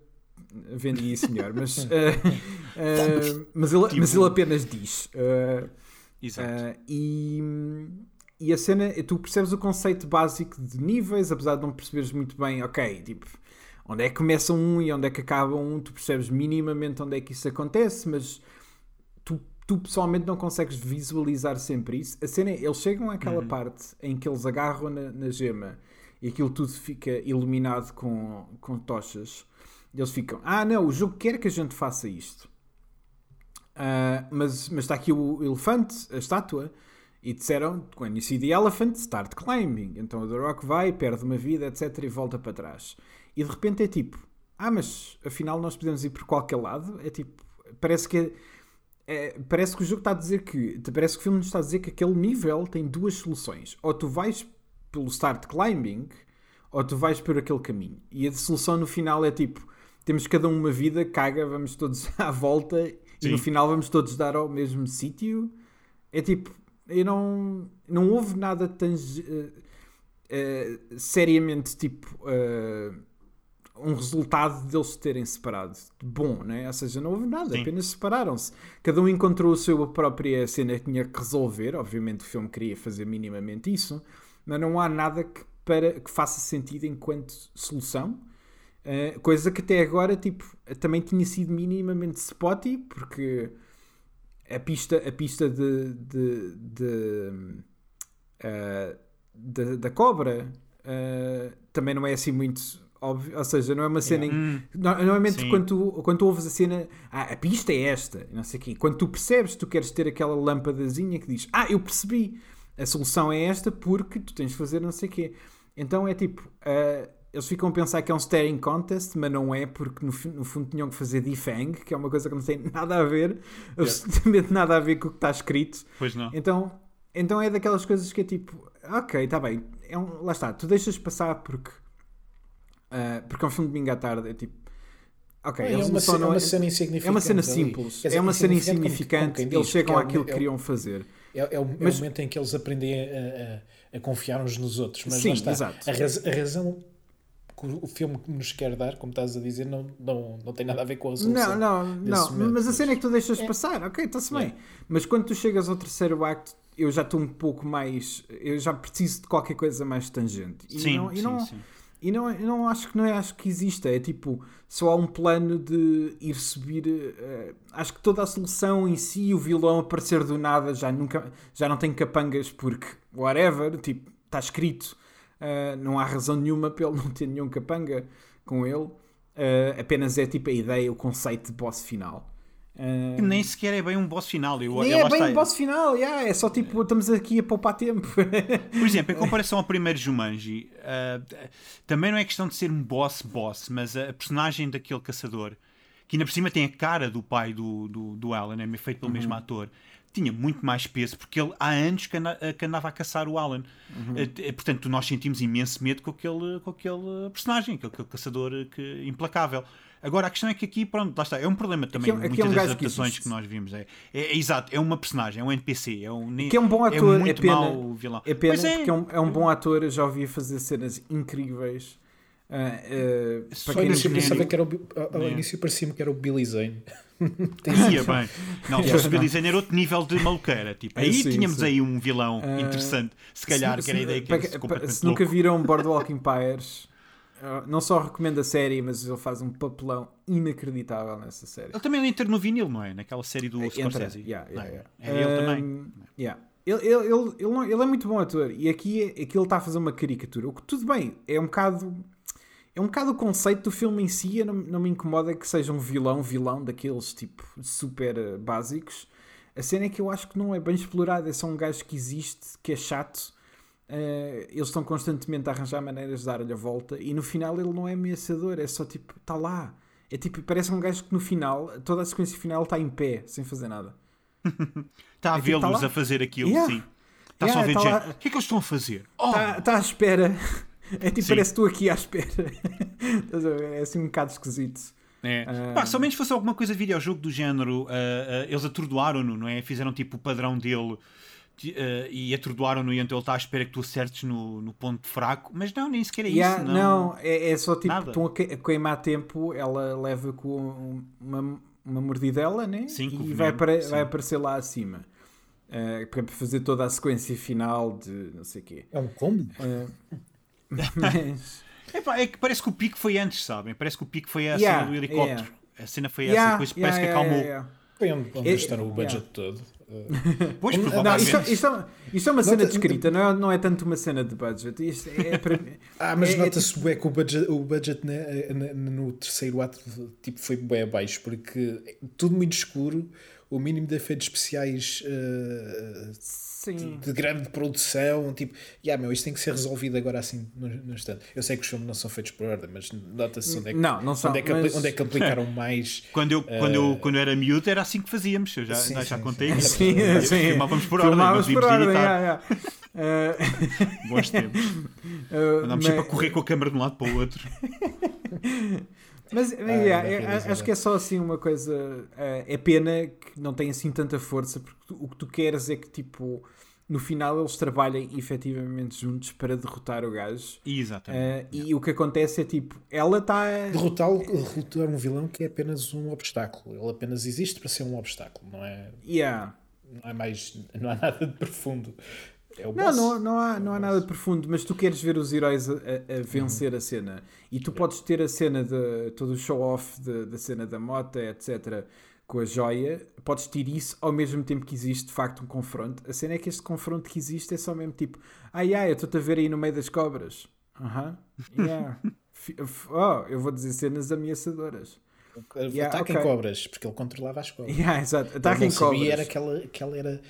vendia isso melhor, mas, ah, mas, ele, mas ele apenas diz. Exato. e, e a cena, tu percebes o conceito básico de níveis, apesar de não perceberes muito bem, ok, tipo, onde é que começa um e onde é que acaba um, tu percebes minimamente onde é que isso acontece, mas tu, pessoalmente não consegues visualizar sempre isso. A cena é, eles chegam àquela parte em que eles agarram na, na gema e aquilo tudo fica iluminado com, com tochas. Eles ficam, ah não, o jogo quer que a gente faça isto. Ah, mas, mas está aqui o elefante, a estátua, e disseram: When you see the elephant, start climbing. Então o The Rock vai, perde uma vida, etc. e volta para trás. E de repente é tipo: Ah, mas afinal nós podemos ir por qualquer lado. É tipo: Parece que. É- parece que o jogo está a dizer que. Parece que o filme nos está a dizer que aquele nível tem duas soluções. Ou tu vais pelo start climbing, ou tu vais por aquele caminho. E a solução no final é tipo: temos cada um uma vida, caga, vamos todos à volta e Sim. no final vamos todos dar ao mesmo sítio. É tipo, eu não, não houve nada tão seriamente tipo. eh, um resultado deles se terem separado. Bom, né? Ou seja, não houve nada, Sim. apenas separaram-se. Cada um encontrou a sua própria cena que tinha que resolver. Obviamente o filme queria fazer minimamente isso, mas não há nada que, para, que faça sentido enquanto solução. Uh, coisa que até agora tipo, também tinha sido minimamente spotty, porque a pista, a pista de, de, de, uh, de- da cobra uh, também não é assim muito óbvio, ou seja, não é uma cena. em- Hum, no- Normalmente, Sim. quando tu, quando tu ouves a cena, ah, a pista é esta, e não sei o quê. Quando tu percebes, tu queres ter aquela lâmpadazinha que diz, ah, eu percebi, a solução é esta porque tu tens de fazer não sei o quê. Então é tipo, ah, eles ficam a pensar que é um staring contest, mas não é, porque no, no fundo tinham que fazer defang, que é uma coisa que não tem nada a ver, absolutamente nada a ver com o que está escrito. pois não. Então, então é daquelas coisas que é tipo, ok, está bem, é um, lá está, tu deixas passar porque, ah, porque é um filme de domingo à tarde, é tipo, ok, É eles uma, só ce- é não- uma cena insignificante. é uma cena ali. simples, dizer, é uma cena insignificante como- como eles chegam porque é àquilo que é o- queriam fazer. É, é o, é Mas- o momento em que eles aprendem a, a- a confiar uns nos outros. Mas Sim, está. exato. A, raz- a razão que o filme nos quer dar, como estás a dizer, não, não, não tem nada a ver com a resolução. Não, não, não, momento, mas a cena é que tu deixas passar, ok, está-se bem. É. Mas quando tu chegas ao terceiro acto, eu já estou um pouco mais, eu já preciso de qualquer coisa mais tangente. E Sim, não, e sim, não, sim. E não, não acho que não é, acho que exista. É tipo, só há um plano de ir subir. eh, acho que toda a solução em si, o vilão aparecer do nada, já nunca já não tem capangas porque whatever, tipo, está escrito. eh, não há razão nenhuma para ele não ter nenhum capanga com ele. Eh, apenas é tipo a ideia, o conceito de boss final. Eh, Que nem sequer é bem um boss final. Eu, nem eu é bem o boss final, yeah, é só tipo, estamos aqui a poupar tempo. Por exemplo, em comparação ao primeiro Jumanji, ah, também não é questão de ser um boss-boss, mas a personagem daquele caçador, que ainda por cima tem a cara do pai do, do, do Alan, é feito pelo mesmo ator, tinha muito mais peso, porque ele há anos que, anda- que andava a caçar o Alan. Eh, eh, portanto, nós sentimos imenso medo com aquele, com aquele personagem, com aquele caçador que, implacável. Agora, a questão é que aqui, pronto, lá está, é um problema também, Aqui é- aqui é muitas um das gajo que adaptações existe. que, nós vimos. É, é, é exato, é uma personagem, é um NPC, é um, Que é um bom ator, é, muito pena. mau vilão. É pena é. porque é um, é um bom ator, eu já ouvi fazer cenas incríveis. Ah, ah, Só início, pensava que era o, ao- ao É. início parecia-me que era o Billy Zane. Ia bem. Não, se fosse Billy Zane era outro nível de maluqueira. Tipo, aí Sim, tínhamos sim. aí um vilão Ah, interessante. Se calhar, se, que era a ideia que para- era completamente se nunca louco. viram Boardwalk Empires, não só recomendo a série, mas ele faz um papelão inacreditável nessa série. Ele também entra no vinil, não é? Naquela série do Entra, Scorsese. yeah, yeah, é? yeah. É ele Um, também. yeah. Ele, ele, ele, ele, não- ele é muito bom ator e aqui, é- aqui ele está a fazer uma caricatura. O que tudo bem, é um bocado. É um bocado o conceito do filme em si. eu Não, não me incomoda que seja um vilão, vilão daqueles tipo super eh, básicos. A cena é que eu acho que não é bem explorado. É só um gajo que existe, que é chato. Eh, eles estão constantemente a arranjar maneiras de dar-lhe a volta e no final ele não é ameaçador, é só tipo, está lá. É tipo, parece um gajo que no final, toda a sequência final está em pé, sem fazer nada. Está a É tipo, tá vê-los lá. a fazer aquilo, Yeah. sim. Está só a ver Yeah, tá lá. O que é que eles estão a fazer? Oh! Está tá à espera. É tipo, Sim. parece estou aqui à espera. É assim um bocado esquisito. É. Ah. Pá, se ao menos fosse alguma coisa de videojogo do género, ah, eles atordoaram-no, não é? Fizeram tipo o padrão dele ah, e atordoaram-no e então ele está à espera que tu acertes no, no ponto fraco, mas não, nem sequer é Yeah, isso. não, é, é só tipo, Nada. estão a, que- a queimar tempo, ela leva com uma, uma mordidela, né? Sim, e veneno, vai, apare- sim. vai aparecer lá acima. Uh, para fazer toda a sequência final de não sei o quê. É um combo? Uh, mas, Epá, é que parece que o pico foi antes, sabem? Parece que o pico foi a Yeah, cena do helicóptero. A cena foi essa, Yeah, depois yeah, parece que yeah, acalmou. Yeah. Foi onde, É- gastaram o budget todo. Pois, Não, isto, isto é, isto é uma cena Nota- descrita, não é, não é tanto uma cena de budget. Isto é para mim- Ah, mas É- é nota-se bué que o budget, o budget na- no terceiro ato tipo, foi bem abaixo, porque é tudo muito escuro, o mínimo de efeitos especiais uh, Sim. de grande produção, tipo, yeah, meu, isto tem que ser resolvido agora assim no, no instante. Eu sei que os filmes não são feitos por ordem, mas nota-se onde é que, Não, não são. onde é que, mas- onde é que aplicaram mais. Quando eu, quando, eu, quando eu era miúdo era assim que fazíamos. Eu já, Sim, já sim, contei isso. Sim, sim. Filmávamos por ordem, Filmávamos mas por íamos ordem, yeah, yeah. Uh, Bons tempos. uh, Andámos mas- sempre a correr com a câmera de um lado para o outro. Mas Ah, yeah, não é- realizei acho que é só assim uma coisa. eh, é pena que não tem assim tanta força, porque tu- o que tu queres é que tipo no final eles trabalhem efetivamente juntos para derrotar o gajo. Exatamente. Uh, e o que acontece é tipo, ela está. Derrotar, derrotar um vilão que é apenas um obstáculo. Ele apenas existe para ser um obstáculo, não é? Yeah. Não há mais. Não há nada de profundo. É o Não, boss. não, não há, não há É nada profundo, mas tu queres ver os heróis a, a- a vencer a cena. E tu podes ter a cena de todo o show-off da cena da moto, etc., com a joia, podes ter isso ao mesmo tempo que existe de facto um confronto. A cena é que este confronto que existe é só mesmo tipo, ai ai, eu estou-te a ver aí no meio das cobras. Aham, yeah. Fi- f- oh, eu vou dizer cenas ameaçadoras. Yeah, Ataque ok. em cobras, porque ele controlava as cobras. Yeah, exato, Ele ataque não em sabia cobras. era que ela, que ela era.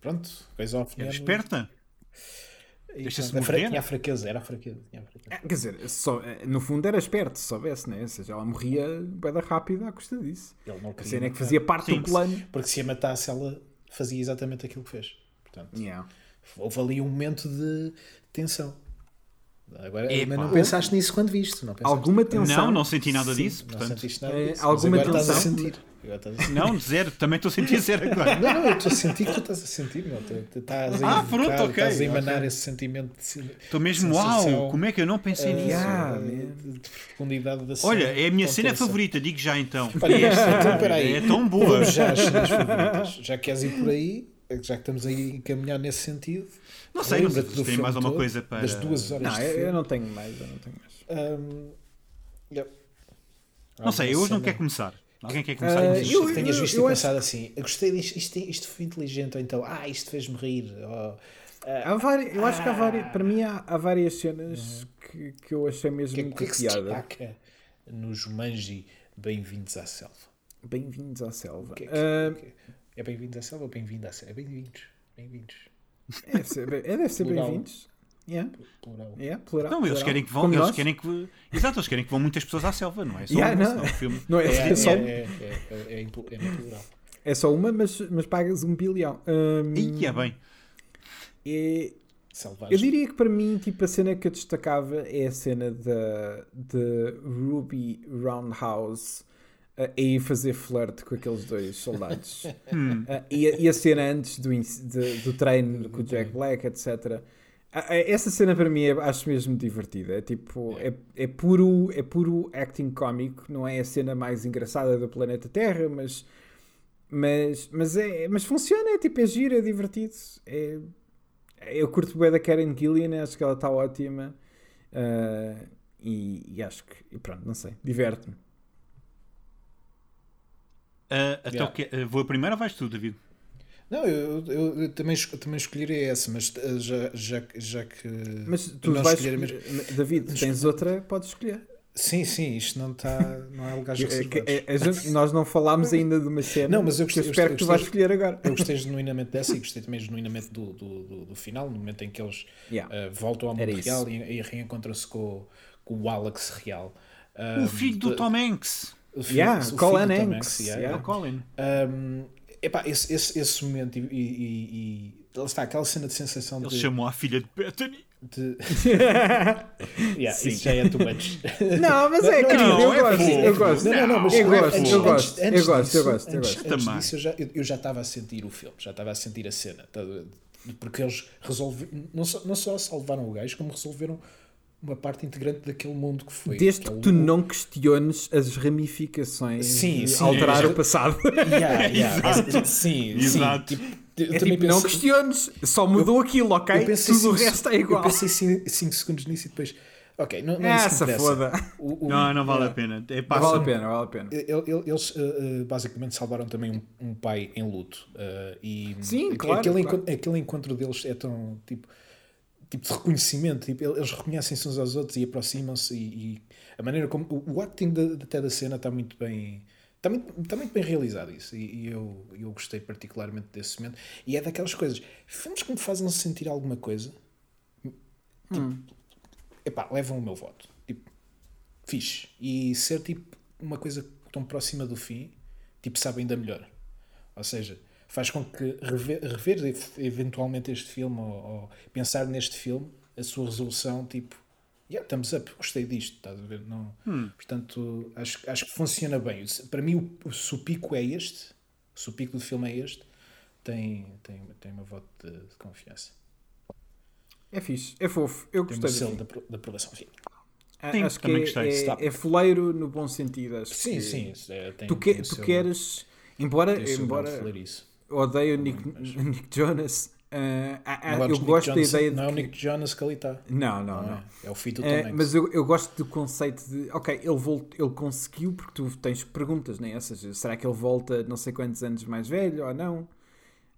Pronto, coisa Era esperta. Deixa-se morrer. Tinha a fraqueza, era a fraqueza. Tinha a fraqueza. Ah, Quer dizer, só, no fundo era esperto, se soubesse, né? Ou seja, ela morria bem rápido à custa disso. Ele não A cena é que fazia parte Sim, do plano. Porque se a matasse, ela fazia exatamente aquilo que fez. Portanto, Yeah. houve ali um momento de tensão. Agora, mas não pensaste nisso quando viste, não pensaste? Alguma tensão? Não, não senti nada disso. Não Portanto, sentiste nada É, disso. alguma mas agora estás a tensão? A não, zero. Também estou a sentir zero agora. Não, não, eu estou a sentir que tu estás a sentir, meu. Estás a Ah, invocar, pronto, ok, estás a emanar ok. esse sentimento de Estou mesmo, sensação, uau, como é que eu não pensei eh, nisso? Yeah, de, profundidade da cena. Olha, é a minha cena favorita, digo já então. Olha, esta, então, peraí. É tão boa. Vamos já às cenas favoritas. Já queres ir por aí, já que estamos aí a encaminhar nesse sentido. Não sei, não sei lembra-te se do tem mais alguma coisa para- Das duas horas Não, de eu, eu não tenho mais, eu não tenho mais. Ahm, yeah. Não sei, eu hoje não cena- quero começar. Alguém quer começar? Ah, a dizer? eu- que tenhas visto eu e acho- pensado assim, eu gostei disto, isto, isto foi inteligente, ou então, ah, isto fez-me rir. ou, ah, Há várias, eu acho que há várias, para mim há, há várias cenas que, que eu achei mesmo que, é- o muita que é que se piada. destaca no Jumanji Bem-vindos à Selva? Bem-vindos à selva. Que é, que- Ah, é? É bem-vindos à selva ou bem-vindo à selva? É bem-vindos. Bem-vindos. é, deve ser, bem- é, deve ser bem-vindos. Yeah, Plural. yeah, plural, Não, eles plural. querem que vão, Como eles nós. querem que. Exato, eles querem que vão muitas pessoas à selva, não é? Só Yeah, uma, não. senão filme. Não, é, É, é só, é, é, é, é, é plural. é só uma, mas, mas pagas um bilhão. Ahm, Ih, é bem. é- Selvagem. Eu diria que para mim, tipo, a cena que eu destacava é a cena da de Ruby Roundhouse uh, a ir fazer flirt com aqueles dois soldados. Hum. Uh, e, a, e a cena antes do, de- do treino com o Jack Black, etc. Ah, ah, Essa cena para mim é, acho mesmo divertida. É tipo, é, é, puro, é puro acting cómico, não é a cena mais engraçada do planeta Terra, mas, mas, mas, é, mas funciona, é tipo, é giro, é divertido. É, eu curto bem da Karen Gillian, acho que ela está ótima. Ah, e, e acho que, e pronto, não sei, diverte-me. Então, Yeah. que- ah, vou a primeira ou vais tu, David? Não, eu, eu, eu também, também escolheria essa, mas uh, já, já, que- já que. Mas tu não vais escolher a escolher, David, tens outra, podes escolher. Sim, sim, isto não está. Não é lugares É reservados. é- a gente- nós não falámos ainda de uma cena Não, mas eu que eu gostei- eu espero que tu vais gostei- escolher agora. Eu gostei genuinamente dessa e gostei também genuinamente do, do, do, do final, no momento em que eles Yeah. uh, voltam ao mundo Era real e, e reencontram-se com, o- com o Alex real. O Um, filho do de- Tom Hanks. o filho- Yeah, o filho Colin Tom Hanks, yeah, É yeah. o Colin. Um, epá, esse, esse, esse momento e, e, e- e- lá está aquela cena de sensação Ele de, chamou a filha de Bethany. de... yeah, isso já é too much. Não, mas é Não, querido, não, eu é gosto, eu gosto. Não, não, não, mas eu gosto, antes- eu antes- gosto, eu antes gosto, disso- eu gosto, eu antes- gosto. antes Também. disso eu já, eu, eu já estava a sentir o filme, já estava a sentir a cena. tá? Porque eles resolveram, não só, não só salvaram o gajo, como resolveram uma parte integrante daquele mundo que foi. Desde que é o- tu não questiones as ramificações Sim, de sim, alterar é. o passado. Yeah, yeah, Exato. Sim, Exato. sim. Tipo, eu É também tipo, não pensei- questiones, só mudou aquilo, ok? eu pensei Tudo o cinco- resto é igual. Eu pensei 5 segundos nisso e depois. Ok, não, não é Essa foda. O- o- Não, não vale é, a pena. É, Não passa- vale a pena, vale a pena. Ele- ele- Eles uh, uh, basicamente salvaram também um, um pai em luto. uh, e Sim, claro, Aquele, claro. encontro, aquele encontro deles é tão tipo, tipo de reconhecimento. Tipo, eles reconhecem-se uns aos outros e aproximam-se. E, e a maneira como. O, o acting da- até da cena está muito bem. Está muito, está muito bem realizado isso. E, e eu, eu gostei particularmente desse momento. E é daquelas coisas. Filmes que me fazem sentir alguma coisa. Tipo, epá, levam o meu voto. Tipo, fixe. E ser tipo uma coisa tão próxima do fim, tipo, sabe ainda melhor. Ou seja, faz com que rever, rever ev- eventualmente este filme ou, ou pensar neste filme, a sua resolução, tipo, yeah, thumbs up, gostei disto, estás a ver? Não, Portanto, acho, acho que funciona bem. Para mim, o, o, se o pico é este, se o pico do filme é este, tem, tem, tem uma voto de, de confiança. É fixe, é fofo. Eu Tem gostei um do selo da, da aprovação. Sim, A- Sim, acho que é, é, é foleiro no bom sentido. Acho sim, que sim, é, tem, Tu, que- tem tu seu- queres, embora, tem embora odeio o Nick, Mas- Nick Jonas, ah, ah, ah, Não eu gosto gosto da ideia de Não é o que- Nick Jonas que ali está. Não, não, Não não. é? É o Fito É, também. mas eu, eu gosto do conceito de, ok, ele, volt, ele conseguiu, porque tu tens perguntas, né? Ou seja, será que ele volta não sei quantos anos mais velho ou não?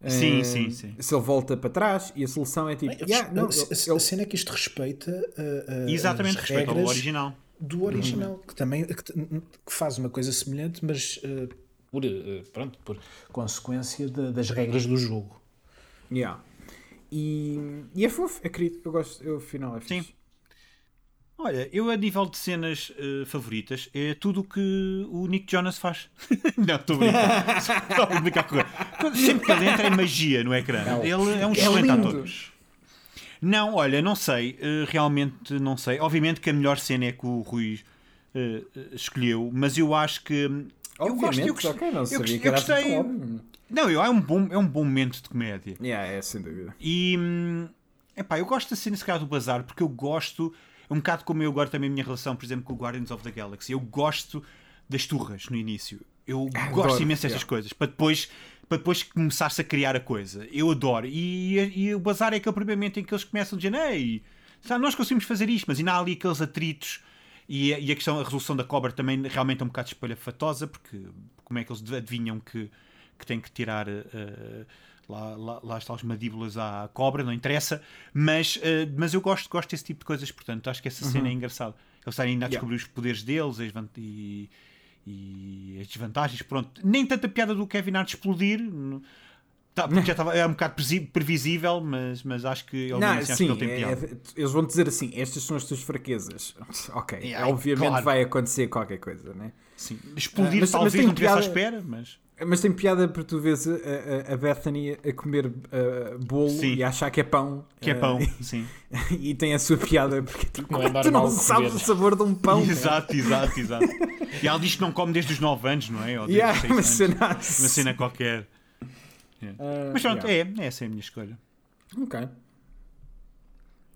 Sim, Eh, sim, sim. Se ele volta para trás e a solução é tipo, Bem, yeah, não, ele- a cena é que isto respeita uh, uh, Exatamente, ao regras original. do original, que também que, que faz uma coisa semelhante, mas uh, por, uh, pronto, por consequência da- das regras do jogo. Yeah. E, e é fofo, é querido, eu gosto, eu afinal é Sim. Olha, eu a nível de cenas eh, favoritas é tudo o que o Nick Jonas faz. não, estou a brincar. Estou a brincar com ele. Quando- Sempre que ele entra é magia no ecrã. Não. Ele é um É excelente lindo. ator. Não, olha, não sei. eh, realmente não sei. Obviamente que a melhor cena é que o Rui eh, eh, escolheu, mas eu acho que. Eu gosto, eu ok, não eu sabia que era assim gostei-. Não, eu, é, um bom, é um bom momento de comédia. Yeah, é, sem dúvida. E hum, epá, eu gosto da cena se calhar do bazar porque eu gosto, um bocado como eu agora também a minha relação, por exemplo, com o Guardians of the Galaxy. Eu gosto das turras no início. Eu Ah, gosto adoro, imenso destas yeah. coisas para depois, para depois começar-se a criar a coisa. Eu adoro. E, e o bazar é aquele primeiro momento em que eles começam a dizer: Ei, sabe, nós conseguimos fazer isto, mas ainda há ali aqueles atritos. E, a- e a questão, a resolução da cobra também realmente é um bocado espalhafatosa, porque como é que eles adivinham que, que têm que tirar eh, lá, lá, lá está as mandíbulas à cobra, não interessa, mas, eh, mas eu gosto, gosto desse tipo de coisas, portanto acho que essa cena é engraçada. Eles estarem ainda a Uhum. Yeah. descobrir os poderes deles as e, e as desvantagens, pronto. Nem tanta piada do Kevin Hart explodir, tá, porque já estava, é um bocado previsível, mas, mas acho que ele, Não, sim, que ele tem é- piada. é- eles vão dizer assim: estas são as tuas fraquezas. Ok, Yeah, obviamente claro. vai acontecer qualquer coisa, né? Sim. Explodir Ah, mas- mas talvez tem não estivesse à piada- espera, mas. Mas tem piada para tu veres a, a- a Bethany a comer uh, bolo Sim. e a achar que é pão. Que é Uh, pão, sim. e tem a sua piada porque tipo, Não é tu não sabes comer. o sabor de um pão. Exato, exato, exato. E ela diz que não come desde os 9 anos, não é? Ou desde Yeah, os 6 uma anos. cena Uma assim. cena qualquer. Yeah. Uh, Mas pronto, yeah. é, essa é a minha escolha. Ok.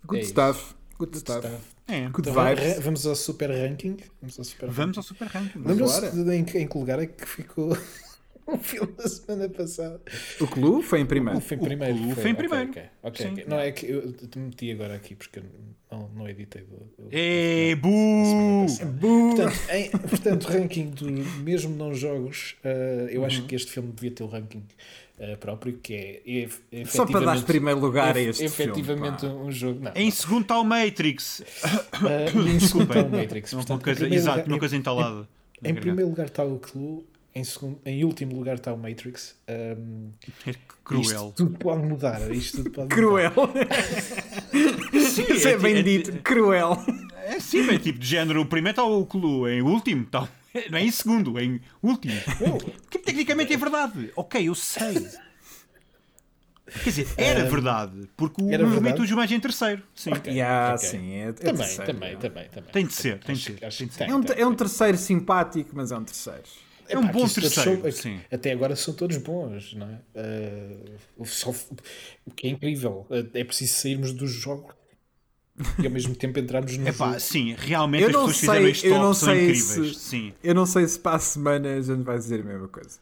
Good É stuff. Good Good stuff. stuff. É. Good Então, vibes. vamos ao super ranking. Vamos ao super Vamos ao Super Ranking. Lembram-se em, em que lugar é que ficou o filme da semana passada? O Clue foi em primeiro. Foi em O primeiro. Clue foi em primeiro. ok, ok, Sim. ok. Não, é que eu te meti agora aqui porque não, não editei. Do, do- É, bu! passada. Boo! Portanto, em, portanto, ranking do mesmo não jogos, eh, eu Uhum. acho que este filme devia ter o ranking eh, próprio, que é ef- Só para dar efetivamente- primeiro lugar a este efetivamente filme. um, um jogo. Não, Em segundo está o Matrix. E em segundo está o Matrix. Uma Portanto, em coisa, primeiro exato, lugar- uma coisa entalada. Em, em primeiro lugar está o Clue, em, segundo, em último lugar está o Matrix. Um, É cruel. Isto tudo pode mudar. Isto tudo pode Cruel. Sim, Isso é é- bem é- dito. Cruel. É sim, é tipo de género. O primeiro está o Clue, em último está. Não é em segundo, é em último. Que tecnicamente é verdade. Ok, eu sei. Quer dizer, era verdade. Porque o era verdade? movimento do mais em terceiro. Sim. Ok, Yeah, ok. sim, é, é Também, terceiro, também, também, também. Tem de ser, tem de ser, que- acho tem que de ser. É um, tem, é um tem. terceiro simpático, mas é um terceiro. É um Epá, bom terceiro, são-. Até agora são todos bons, não é? Uh, só- o que é incrível. uh, É preciso sairmos dos jogos e ao mesmo tempo entrarmos no Epá, jogo. sim, realmente Eu as não pessoas fizeram sei- este eu top, não são sei incríveis. se- Sim. Eu não sei se para a semana a gente vai dizer a mesma coisa.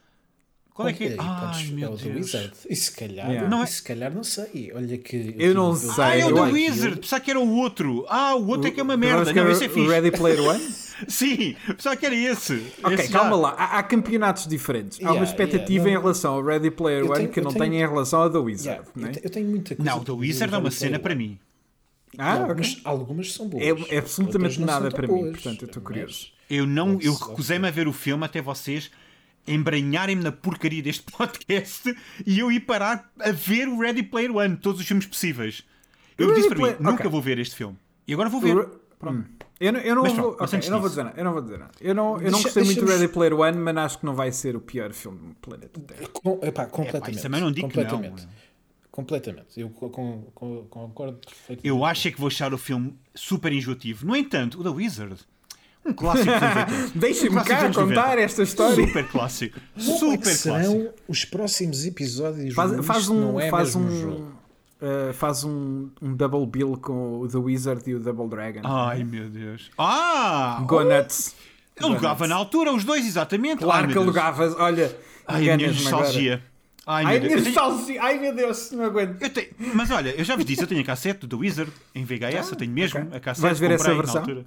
Qual é que é? Aí, Ai, podes- é meu o do Deus. Wizard. E se calhar, Yeah. Não é- e se calhar não sei. Olha que. Eu não tive- sei. Ah, é o eu do acho- Wizard. Pensava que era o outro. Ah, o outro é que é uma merda. Não, esse é o fixe. Ready Player One? Sim, pensava que era esse. Ok, Esse calma já. lá. Há, há campeonatos diferentes. Há uma Yeah, expectativa yeah, em não- relação ao Ready Player Eu One tenho- que eu não tenho- tem em relação ao The Wizard. Yeah, não é? eu, te- eu tenho muita coisa. Não, o The Wizard é uma cena para mim. Ah, algumas, algumas são boas. É, é absolutamente nada para mim, boas, portanto eu estou curioso. Eu não, eu recusei-me a ver o filme até vocês embranharem-me na porcaria deste podcast e eu ir parar a ver o Ready Player One, todos os filmes possíveis. Eu O disse Ready para mim, Player- nunca ok. vou ver este filme. E agora vou ver. Hum. Eu não, eu não vou, pronto, mas ok, antes eu não vou dizer nada. Eu não vou dizer nada. Eu não, eu não gostei muito do Ready Player One, mas acho que não vai ser o pior filme do planeta Terra. Com, epá, completamente. isso também não digo que não. Completamente. Eu co- com- com- concordo perfeitamente. Eu acho é que vou achar o filme super enjoativo. No entanto, o The Wizard. Um clássico dos anos 80. Deixem-me cá contar 90. esta história. Super clássico. Como é que Super serão clássico. os próximos episódios? Faz, do faz um, não é faz mesmo um, jogo? uh, faz um, um double bill com o The Wizard e o Double Dragon. Ai meu Deus. Ah! Go nuts. Alugava na altura, os dois, exatamente. Claro Ai, que alugavas. Olha, Ai, a minha enganas-me agora. Nostalgia. Ai, meu Ai, Deus. Ai, meu Deus, não aguento. eu tenho- Mas olha, eu já vos disse, eu tenho a cassete do Wizard em VHS, eu tenho mesmo ok. a cassete. Vais ver essa comprei na versão? altura.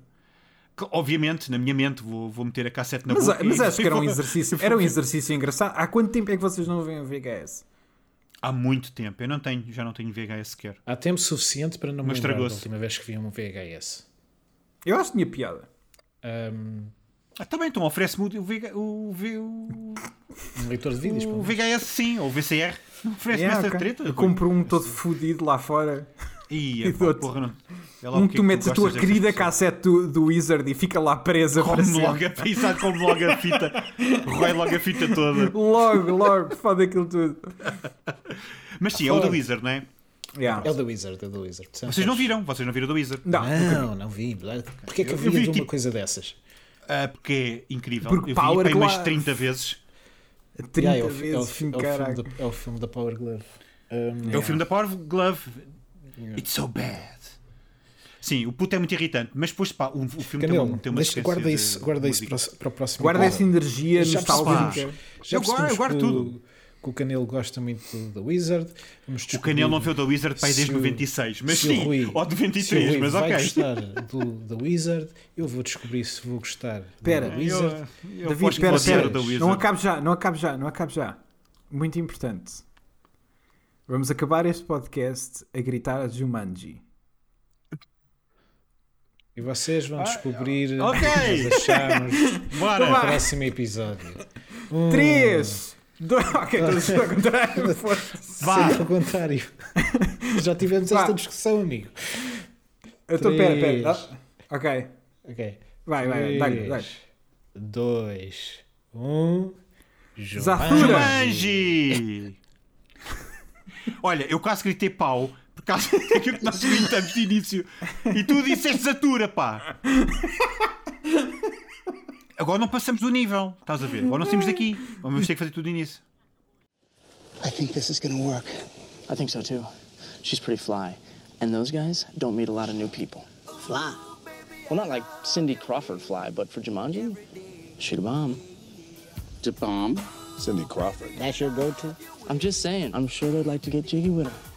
Que, Obviamente, na minha mente, vou, vou meter a cassete na Mas, boca. mas acho que era um exercício, era um exercício engraçado. Há quanto tempo é que vocês não veem o VHS? Há muito tempo. Eu não tenho, já não tenho VHS sequer. Há tempo suficiente para não me Mas lembrar da última vez que vi um VHS. Eu acho que tinha piada. Um, Ah, também, então oferece-me o, VH o, V- o, um leitor de vídeos. o. VHS, sim, ou VCR. Oferece-me Yeah, essa ok. treta. Eu compro um todo fodido lá fora. Ia, e dou-te. porra, não. Lá Um o que é tu metes a tua querida cassete do, do Wizard e fica lá presa para Come sempre. logo a pizza, come logo a fita. Rói logo a fita toda. Logo, logo, foda aquilo tudo. Mas sim, é o da Wizard, não é? Yeah. É o The Wizard, é o The Wizard. Vocês não viram, vocês não viram do Wizard. Não, Não, não vi. Porquê é que Eu havia vi, de uma tipo- coisa dessas? Ah, porque é incrível. Porque eu vi Power umas Glove. 30 vezes. 30 Yeah, é, o, fi- é, o, vezes, é, o da, é o filme da Power Glove. Um, É o filme da Power Glove. It's so bad. Sim, o puto é muito irritante, mas depois pá, o, o filme tem uma, Canelo, tem uma deixa- guarda de isso, guarda isso para, o- para o próximo Guarda essa energia Já nostálgica. já Eu guardo- eu guardo tudo. Que o Canelo gosta muito The Wizard. Vamos O descobrir Canelo não viu da Wizard pai desde se o- 96, mas sim, Rui- ou de se o 23, Rui mas vai ok. gostar do The Wizard, eu vou descobrir se vou gostar Espera, do The Eu, Wizard. eu David, que espera, espera. da Wizard. Não acabe já, não acabe já, não acabe já. Muito importante. Vamos acabar este podcast a gritar a Jumanji. E vocês vão descobrir ok. o que nós achamos Bora! no próximo episódio. Um, 3, 2, ok, todos ao contrário. Vá. Sempre ao contrário. Já tivemos Vá. esta discussão, amigo. Eu estou, pera, pera. Ah, Ok, Ok. vai, vai, dá-lhe, dá-lhe. 2, 1. Zathura. Jumanji! Olha, eu quase gritei pau por causa daquilo que nós gritamos de início. E tu disseste Zatura, pá! Agora não passamos do nível, estás a ver? Agora não saímos daqui. Vamos ter que fazer tudo início. I think this is gonna work. I think so too. She's pretty fly. And those guys don't meet a lot of new people. Fly. Well, not like Cindy Crawford fly, but for Jumanji, shoot a bomb. To bomb. Cindy Crawford. That's your go-to. I'm just saying, I'm sure they'd like to get jiggy with her.